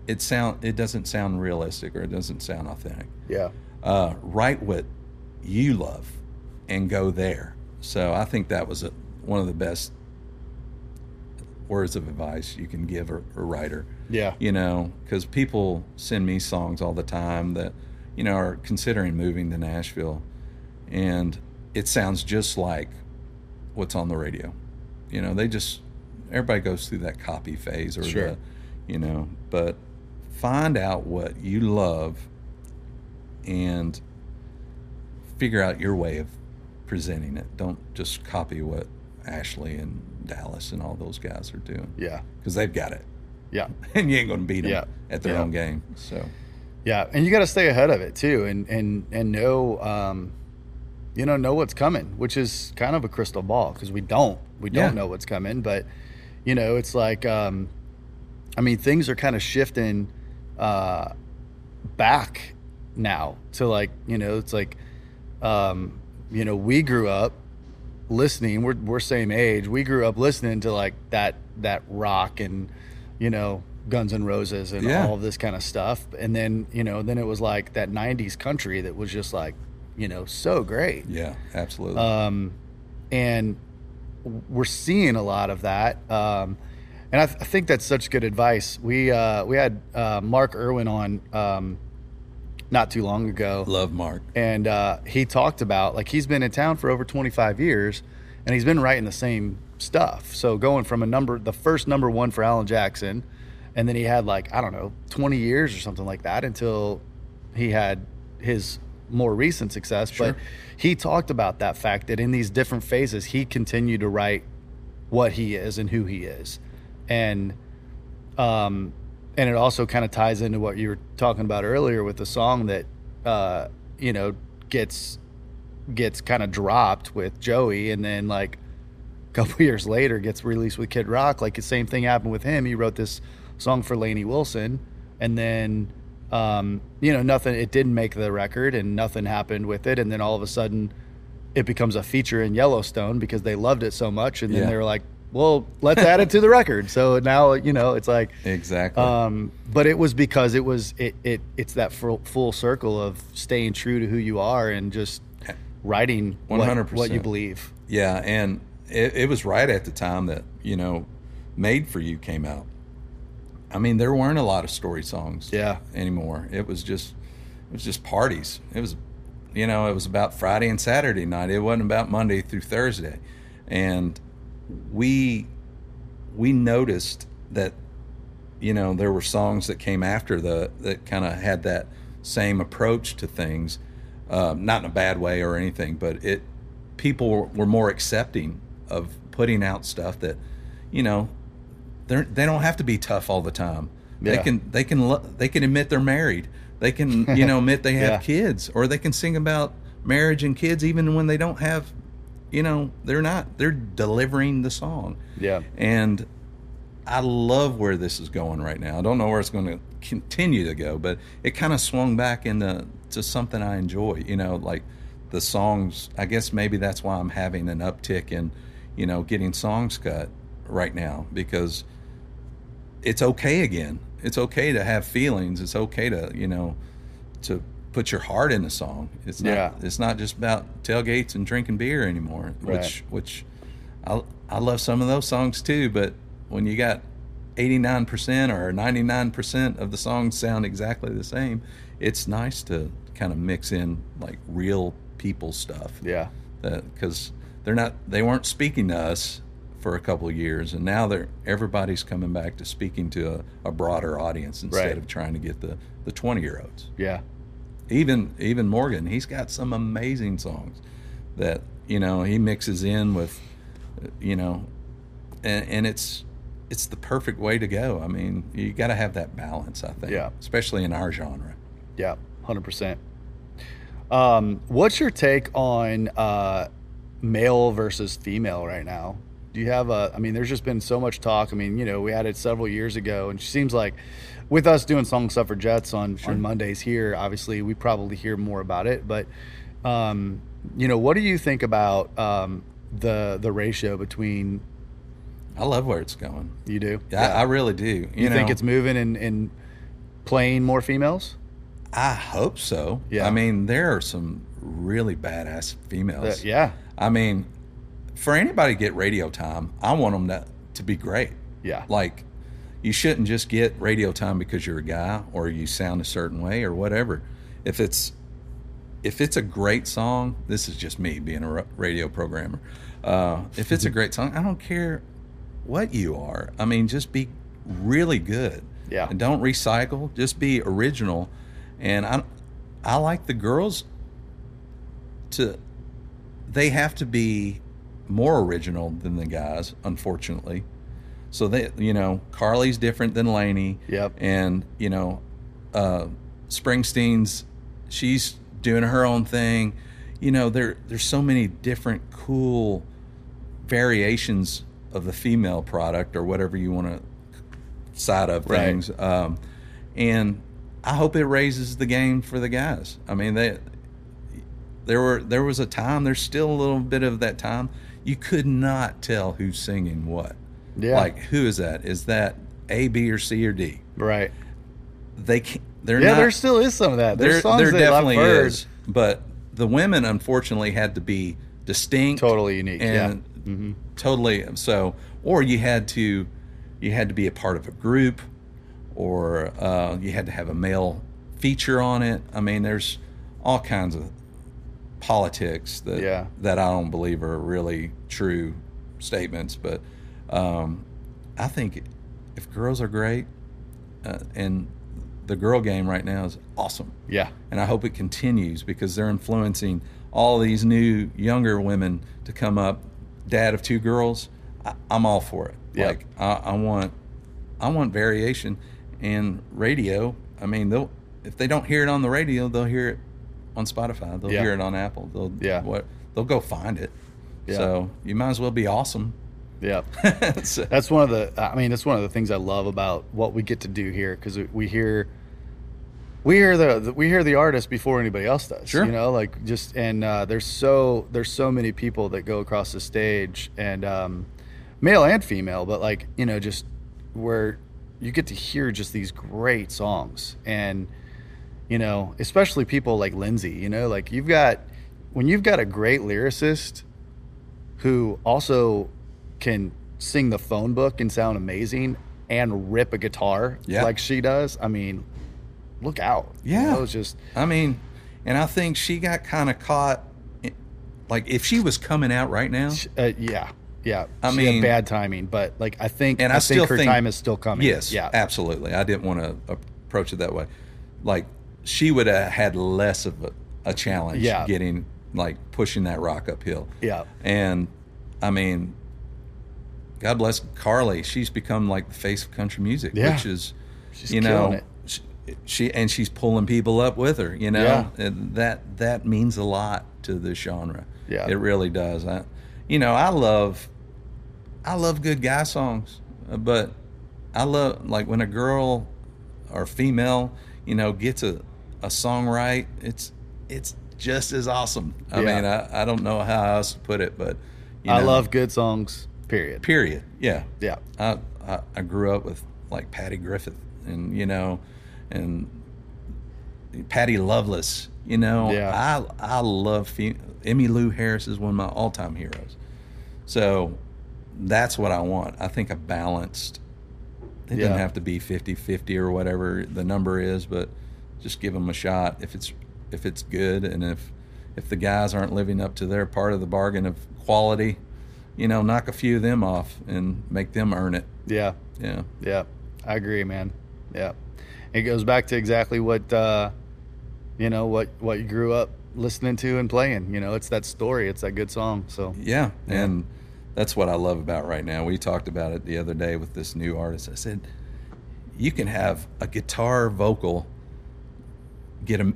it sound it doesn't sound realistic or it doesn't sound authentic Yeah. uh, write what you love and go there. So I think that was a, one of the best words of advice you can give a, a writer. Yeah. You know, because people send me songs all the time that, you know, are considering moving to Nashville, and it sounds just like what's on the radio. You know, they just everybody goes through that copy phase or Sure. the, you know, but find out what you love and figure out your way of presenting it. Don't just copy what Ashley and Dallas and all those guys are doing Yeah. because they've got it, Yeah. and you ain't going to beat them Yeah. at their Yeah. own game. So Yeah, and you got to stay ahead of it too, and and and know, um, you know, know what's coming, which is kind of a crystal ball because we don't we don't Yeah. know what's coming, but you know, it's like, um, I mean, things are kind of shifting uh, back now to like, you know, it's like, um, you know, we grew up listening. We're we're same age. We grew up listening to like that that rock and you know Guns N' Roses and Yeah. all of this kind of stuff. And then you know then it was like that '90s country that was just like you know so great. yeah, absolutely. Um, and we're seeing a lot of that. Um, and I, th- I think that's such good advice. We uh, we had uh, Mark Irwin on um, not too long ago Love Mark. and uh, he talked about like he's been in town for over 25 years and he's been writing the same stuff so going from a number the first number one for alan jackson and then he had like i don't know 20 years or something like that until he had his more recent success Sure. but he talked about that fact that in these different phases he continued to write what he is and who he is. And um and it also kind of ties into what you were talking about earlier with the song that uh you know gets gets kind of dropped with Joey and then like a couple years later gets released with Kid Rock. Like the same thing happened with him. He wrote this song for Lainey Wilson and then um you know nothing it didn't make the record and nothing happened with it and then all of a sudden it becomes a feature in Yellowstone because they loved it so much and then Yeah. they were like well let's add it to the record so now you know it's like Exactly. um, but it was because it was it, it it's that full, full circle of staying true to who you are and just writing what, 100%. what you believe. Yeah, and it, it was right at the time that you know, "Made for You" came out. I mean, there weren't a lot of story songs Yeah. anymore. It was just it was just parties. It was you know, it was about Friday and Saturday night. It wasn't about Monday through Thursday. And we we noticed that you know, there were songs that came after the that kind of had that same approach to things. Um, not in a bad way or anything, but it people were more accepting of putting out stuff that you know they they don't have to be tough all the time. They can they can they can admit they're married. They can you know admit they have Yeah. kids, or they can sing about marriage and kids even when they don't have. You know they're not. They're delivering the song. Yeah. And I love where this is going right now. I don't know where it's going to continue to go, but it kind of swung back into to something I enjoy. You know, like the songs. I guess maybe that's why I'm having an uptick in, you know, getting songs cut right now because it's okay again. It's okay to have feelings. It's okay to you know to put your heart in a song. It's not. Yeah. It's not just about tailgates and drinking beer anymore. Right. Which which I I love some of those songs too. But when you got 89% or 99% of the songs sound exactly the same, it's nice to kind of mix in like real people stuff Yeah. because they're not they weren't speaking to us for a couple of years and now they're everybody's coming back to speaking to a, a broader audience instead Right. of trying to get the the 20 year olds Yeah. even even morgan he's got some amazing songs that you know he mixes in with you know and, and it's it's the perfect way to go i mean you got to have that balance i think Yeah. especially in our genre Yeah, hundred percent. Um, what's your take on uh, male versus female right now? Do you have a? I mean, there's just been so much talk. I mean, you know, we had it several years ago, and it seems like with us doing song suffragettes on on Mondays here, obviously we probably hear more about it. But um, you know, what do you think about um, the the ratio between i love where it's going you do? yeah, I, I really do you, you know think it's moving and, and playing more females? I hope so. Yeah. I mean, there are some really badass females. Uh, yeah, I mean, for anybody to get radio time, I want them to, to be great. yeah, Like, you shouldn't just get radio time because you're a guy or you sound a certain way or whatever. If it's if it's a great song, this is just me being a radio programmer. Uh, if it's a great song, I don't care what you are. I mean, just be really good. Yeah. And don't recycle. Just be original. And I, I like the girls to. They have to be more original than the guys, unfortunately. So they, you know, Carly's different than Lainey. Yep. And you know, uh, Springsteen's, she's doing her own thing. You know, there there's so many different cool variations of the female product or whatever you want to side of Right. things. Um, and I hope it raises the game for the guys. I mean, they there were there was a time. There's still a little bit of that time. You could not tell who's singing what. Yeah. Like who is that? Is that A, B, or C or D? right. They can They're yeah, not. there still is some of that. There's there songs there definitely is. But the women unfortunately had to be distinct, totally unique. and yeah. totally so. Or you had to you had to be a part of a group, or uh, you had to have a male feature on it. I mean, there's all kinds of politics that Yeah. that I don't believe are really true statements. But um, I think if girls are great, uh, and the girl game right now is awesome Yeah. and I hope it continues because they're influencing all these new younger women to come up. Dad of two girls, I, I'm all for it. Yeah. Like I, I want, I want variation, and radio. I mean, they'll if they don't hear it on the radio, they'll hear it on Spotify. They'll Yeah. hear it on Apple. They'll Yeah. what they'll go find it. Yeah. So you might as well be awesome. Yeah. So- That's one of the. I mean, that's one of the things I love about what we get to do here because we hear, we hear the, the we hear the artist before anybody else does. Sure. You know, like just and uh, there's so there's so many people that go across the stage and um, male and female, but like you know just where you get to hear just these great songs and you know especially people like Lindsay. You know, like you've got when you've got a great lyricist who also can sing the phone book and sound amazing and rip a guitar Yeah. like she does, I mean, look out. You Yeah. know, it's just I mean, and I think she got kind of caught. in- Like if she was coming out right now, uh, yeah, yeah. I she mean- bad timing, but like I think and I, I, think still her think time is still coming. Yes, yeah, absolutely. I didn't want to approach it that way. Like she would have had less of a, a challenge Yeah. getting like pushing that rock uphill. yeah, And I mean, God bless Carly. She's become like the face of country music, Yeah. which is, She's you know, she, she and she's pulling people up with her. You know, Yeah. and that that means a lot to this genre. Yeah. it really does. I, you know, I love, I love good guy songs, but I love like when a girl or female, you know, gets a a song right. It's it's just as awesome. I Yeah. mean, I, I don't know how else to put it, but you I love good songs. Period. Period. Yeah. Yeah, I, I I grew up with like Patty Griffin and you know, and Patty Loveless. You know, Yeah. I I love fe- Emmylou Harris is one of my all time heroes. So that's what I want. I think a balanced. It Yeah. doesn't have to be 50-50 or whatever the number is, but just give them a shot if it's if it's good and if if the guys aren't living up to their part of the bargain of quality, you know, knock a few of them off and make them earn it. yeah, Yeah. yeah. I agree, man. Yeah, it goes back to exactly what uh, you know what what you grew up listening to and playing. You know, it's that story. It's that good song. So Yeah, Yeah. and that's what I love about right now. We talked about it the other day with this new artist. I said, you can have a guitar vocal get a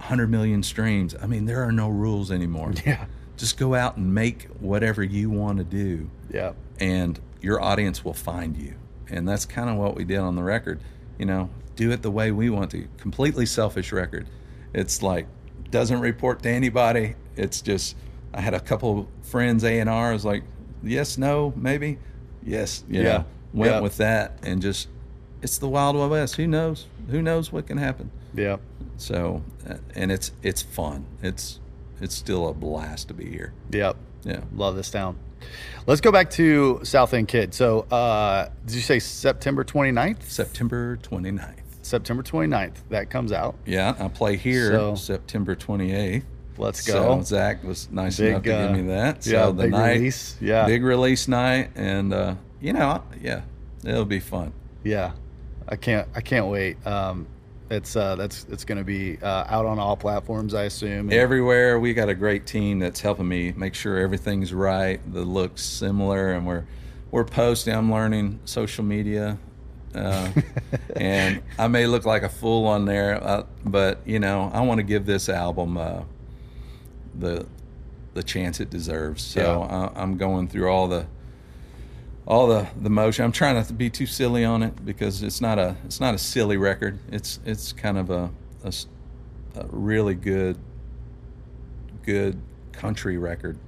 hundred million streams. I mean, there are no rules anymore. yeah, Just go out and make whatever you want to do, yeah, and your audience will find you. And that's kind of what we did on the record. You know, do it the way we want to. Completely selfish record. It's like doesn't report to anybody. It's just I had a couple friends A and R. I was like, yes, no, maybe, yes, Yeah. know, went Yeah. with that and just it's the wild wild west. Who knows? Who knows what can happen? yeah. So, uh, and it's it's fun. It's it's still a blast to be here. Yep. Yeah. Love this town. Let's go back to South End Kid. So, uh, did you say September 29th? September 29th. September 29th. That comes out. Yeah, I play here So- September 28th. Let's So go. Zach was nice Big, enough to uh, give me that. So yeah, the big night, release. Yeah. big release night, and uh, you know, yeah, it'll be fun. Yeah. I can't I can't wait. Um, it's uh, that's it's going to be uh, out on all platforms, I assume. Everywhere we got a great team that's helping me make sure everything's right, the looks similar, and we're we're posting. I'm learning social media, uh, and I may look like a fool on there, uh, but you know, I want to give this album uh, the the chance it deserves. So Yeah. I, I'm going through all the all the the motion. I'm trying not to be too silly on it because it's not a it's not a silly record. It's it's kind of a a really good good country record,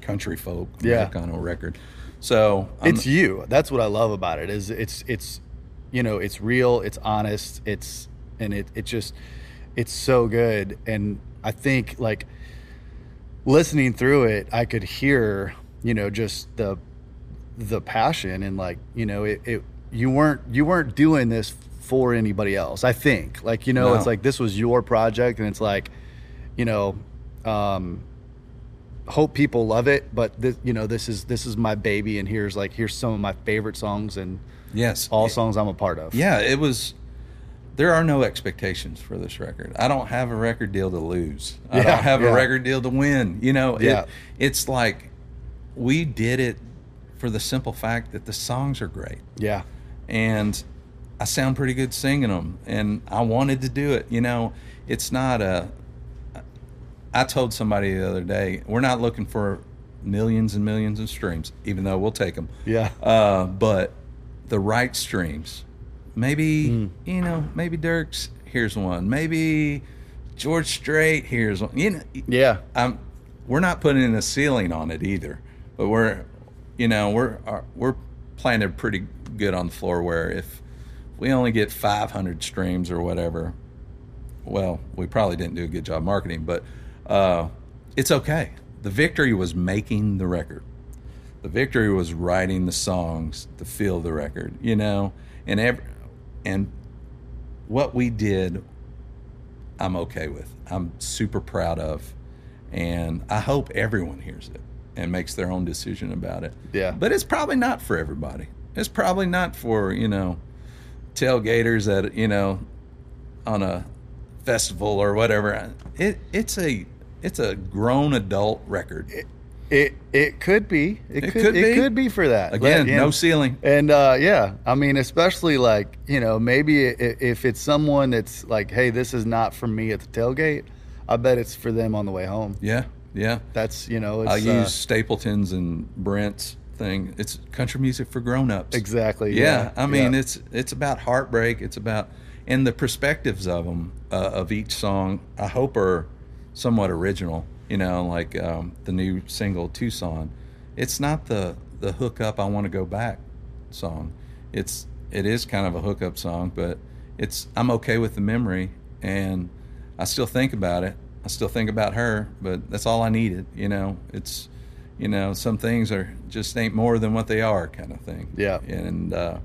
country folk Yeah. Americana record. So I'm- it's you. That's what I love about it. Is it's it's you know it's real. It's honest. It's and it it just it's so good. And I think like listening through it, I could hear you know just the the passion and like you know it, it you weren't you weren't doing this for anybody else. I think like you know No. it's like this was your project and it's like you know. um hope people love it but this, you know this is this is my baby and here's like here's some of my favorite songs and yes, all songs i'm a part of Yeah, it was. There are no expectations for this record. I don't have a record deal to lose. I Yeah, don't have yeah. a record deal to win. You know, Yeah. it, it's like we did it for the simple fact that the songs are great yeah and I sound pretty good singing them, and I wanted to do it. You know, it's not a. I told somebody the other day, we're not looking for millions and millions of streams, even though we'll take them. yeah Uh, but the right streams, maybe Mm. you know, maybe Dierks here's one, maybe George Strait here's one. You know, yeah I'm we're not putting in a ceiling on it either, but we're you know we're are, we're planted pretty good on the floor where if we only get 500 streams or whatever, well we probably didn't do a good job marketing, but uh, it's okay. The victory was making the record. The victory was writing the songs to fill the record, you know, and every, and what we did, I'm okay with. I'm super proud of, and I hope everyone hears it and makes their own decision about it. Yeah. But it's probably not for everybody. It's probably not for you know tailgaters at you know on a festival or whatever. It it's a it's a grown adult record. It it could be. It, It could, could it be. could be for that. Again, But, no know, ceiling. And uh, yeah, I mean, especially like you know, maybe if it's someone that's like, hey, this is not for me at the tailgate. I bet it's for them on the way home. Yeah, yeah. That's you know, it's I uh, use Stapleton's and Brent's thing. It's country music for grown-ups. exactly. Yeah, I mean yeah. it's it's about heartbreak. It's about and the perspectives of them uh, of each song. I hope are somewhat original. You know, like um, the new single Tucson. It's not the the hookup. I want to go back song. It's it is kind of a hookup song, but it's I'm okay with the memory, and I still think about it. I still think about her, but that's all I needed. You know, it's you know some things are just ain't more than what they are, kind of thing. Yeah. and uh,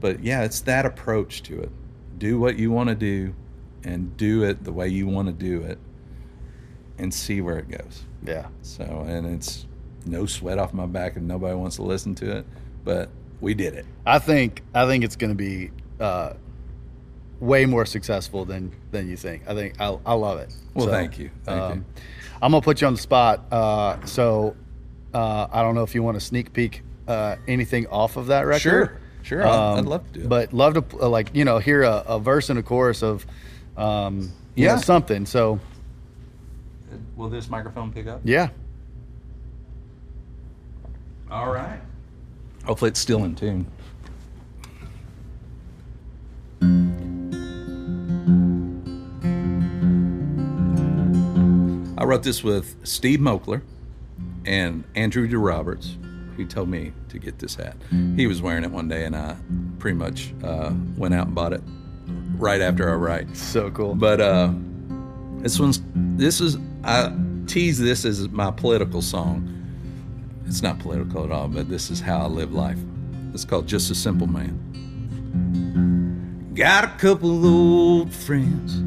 but yeah, it's that approach to it. Do what you want to do, and do it the way you want to do it, and see where it goes. yeah. So, and it's no sweat off my back if nobody wants to listen to it, but we did it. I think I think it's going to be uh, way more successful than than you think. I think I, I love it. Well, thank you. Thank you. I'm gonna put you on the spot. Uh, so uh, I don't know if you want to sneak peek uh, anything off of that record. Sure, sure. I'd- I'd Um, love to do it. But love to uh, like you know hear a, a verse and a chorus of um, you know, Yeah. something. So Will this microphone pick up? yeah, All right. Hopefully, it's still in tune. I wrote this with Steve Moakler and Andrew DeRoberts, who told me to get this hat. He was wearing it one day, and I pretty much uh, went out and bought it right after I write. so cool. But uh, this one's this is I tease this as my political song. It's not political at all, but this is how I live life. It's called Just a Simple Man. Got a couple old friends,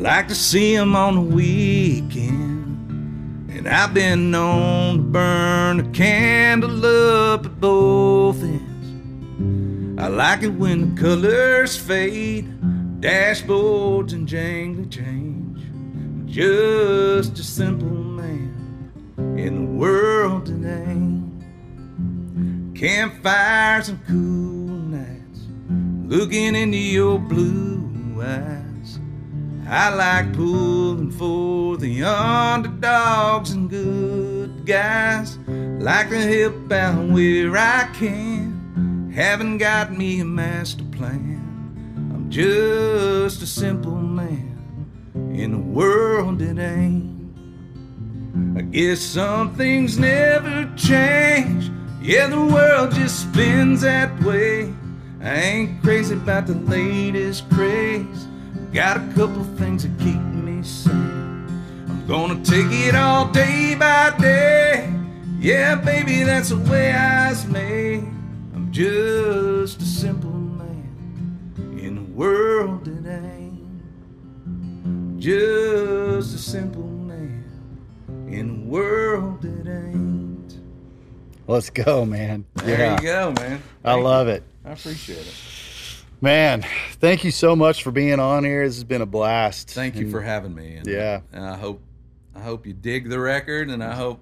like to see 'em on the weekend. And I've been known to burn a candle up at both ends. I like it when the colors fade, dashboards and jangly change. Just a simple man in the world today. Campfires and cool nights, looking into your blue eyes. I like pulling for the underdogs and good guys. Like to help out where I can. Haven't got me a master plan. I'm just a simple man in a world that ain't. I guess some things never change. Yeah, the world just spins that way. I ain't crazy about the latest craze. Got a couple things that keep me sane. I'm gonna take it all day by day. Yeah, baby, that's the way I was made. I'm just a simple man in a world that ain't. Just a simple man in a world that ain't. Let's go, man. There yeah, you go, man. I love you. it. I appreciate it. Man, thank you so much for being on here. This has been a blast. Thank you And for having me. And, Yeah. and I hope I hope you dig the record, and I hope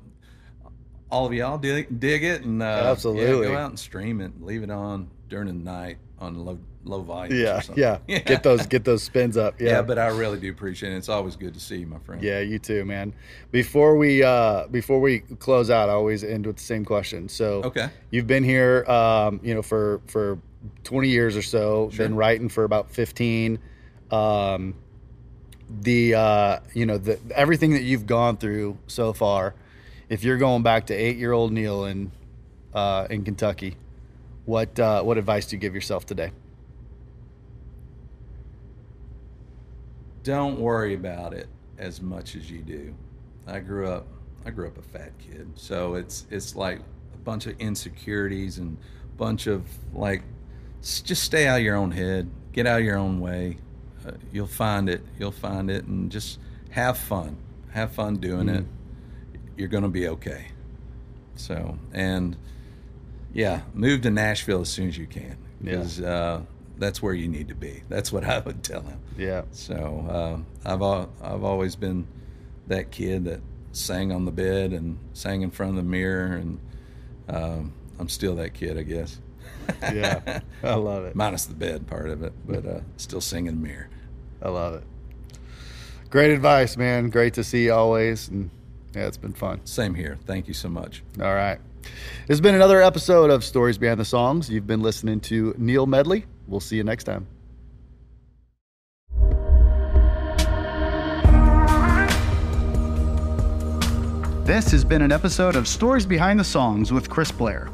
all of y'all dig, dig it, and uh, yeah, Absolutely. go out and stream it, leave it on during the night on low low volumes. Yeah, or something. yeah, Get those get those spins up. Yeah. Yeah, but I really do appreciate it. It's always good to see you, my friend. Yeah, you too, man. Before we uh before we close out, I always end with the same question. So Okay. you've been here um, you know, for for twenty years or so, Sure. been writing for about fifteen. Um the uh you know, the everything that you've gone through so far, if you're going back to eight year old Neil in uh in Kentucky, what uh what advice do you give yourself today? Don't worry about it as much as you do. I grew up I grew up a fat kid, so it's it's like a bunch of insecurities and bunch of like just stay out of your own head, get out of your own way. Uh, you'll find it. You'll find it, and just have fun. Have fun doing mm-hmm. it. You're going to be okay. So, and yeah, move to Nashville as soon as you can because yeah. uh, that's where you need to be. That's what I would tell him. Yeah. So uh, I've I've always been that kid that sang on the bed and sang in front of the mirror, and um, I'm still that kid, I guess. yeah, I love it. Minus the bed part of it, but uh, still singing mirror. I love it. Great advice, man. Great to see you always, and yeah, it's been fun. Same here. Thank you so much. All right. It's been another episode of Stories Behind the Songs. You've been listening to Neil Medley. We'll see you next time. This has been an episode of Stories Behind the Songs with Chris Blair.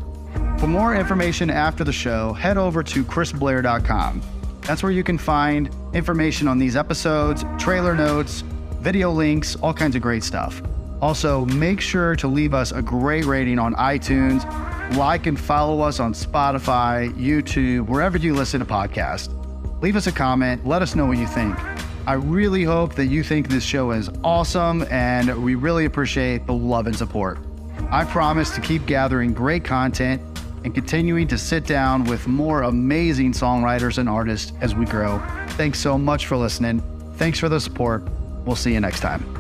For more information after the show, head over to chrisblair.com. That's where you can find information on these episodes, trailer notes, video links, all kinds of great stuff. Also, make sure to leave us a great rating on iTunes, like and follow us on Spotify, YouTube, wherever you listen to podcasts. Leave us a comment, let us know what you think. I really hope that you think this show is awesome, and we really appreciate the love and support. I promise to keep gathering great content and continuing to sit down with more amazing songwriters and artists as we grow. Thanks so much for listening. Thanks for the support. We'll see you next time.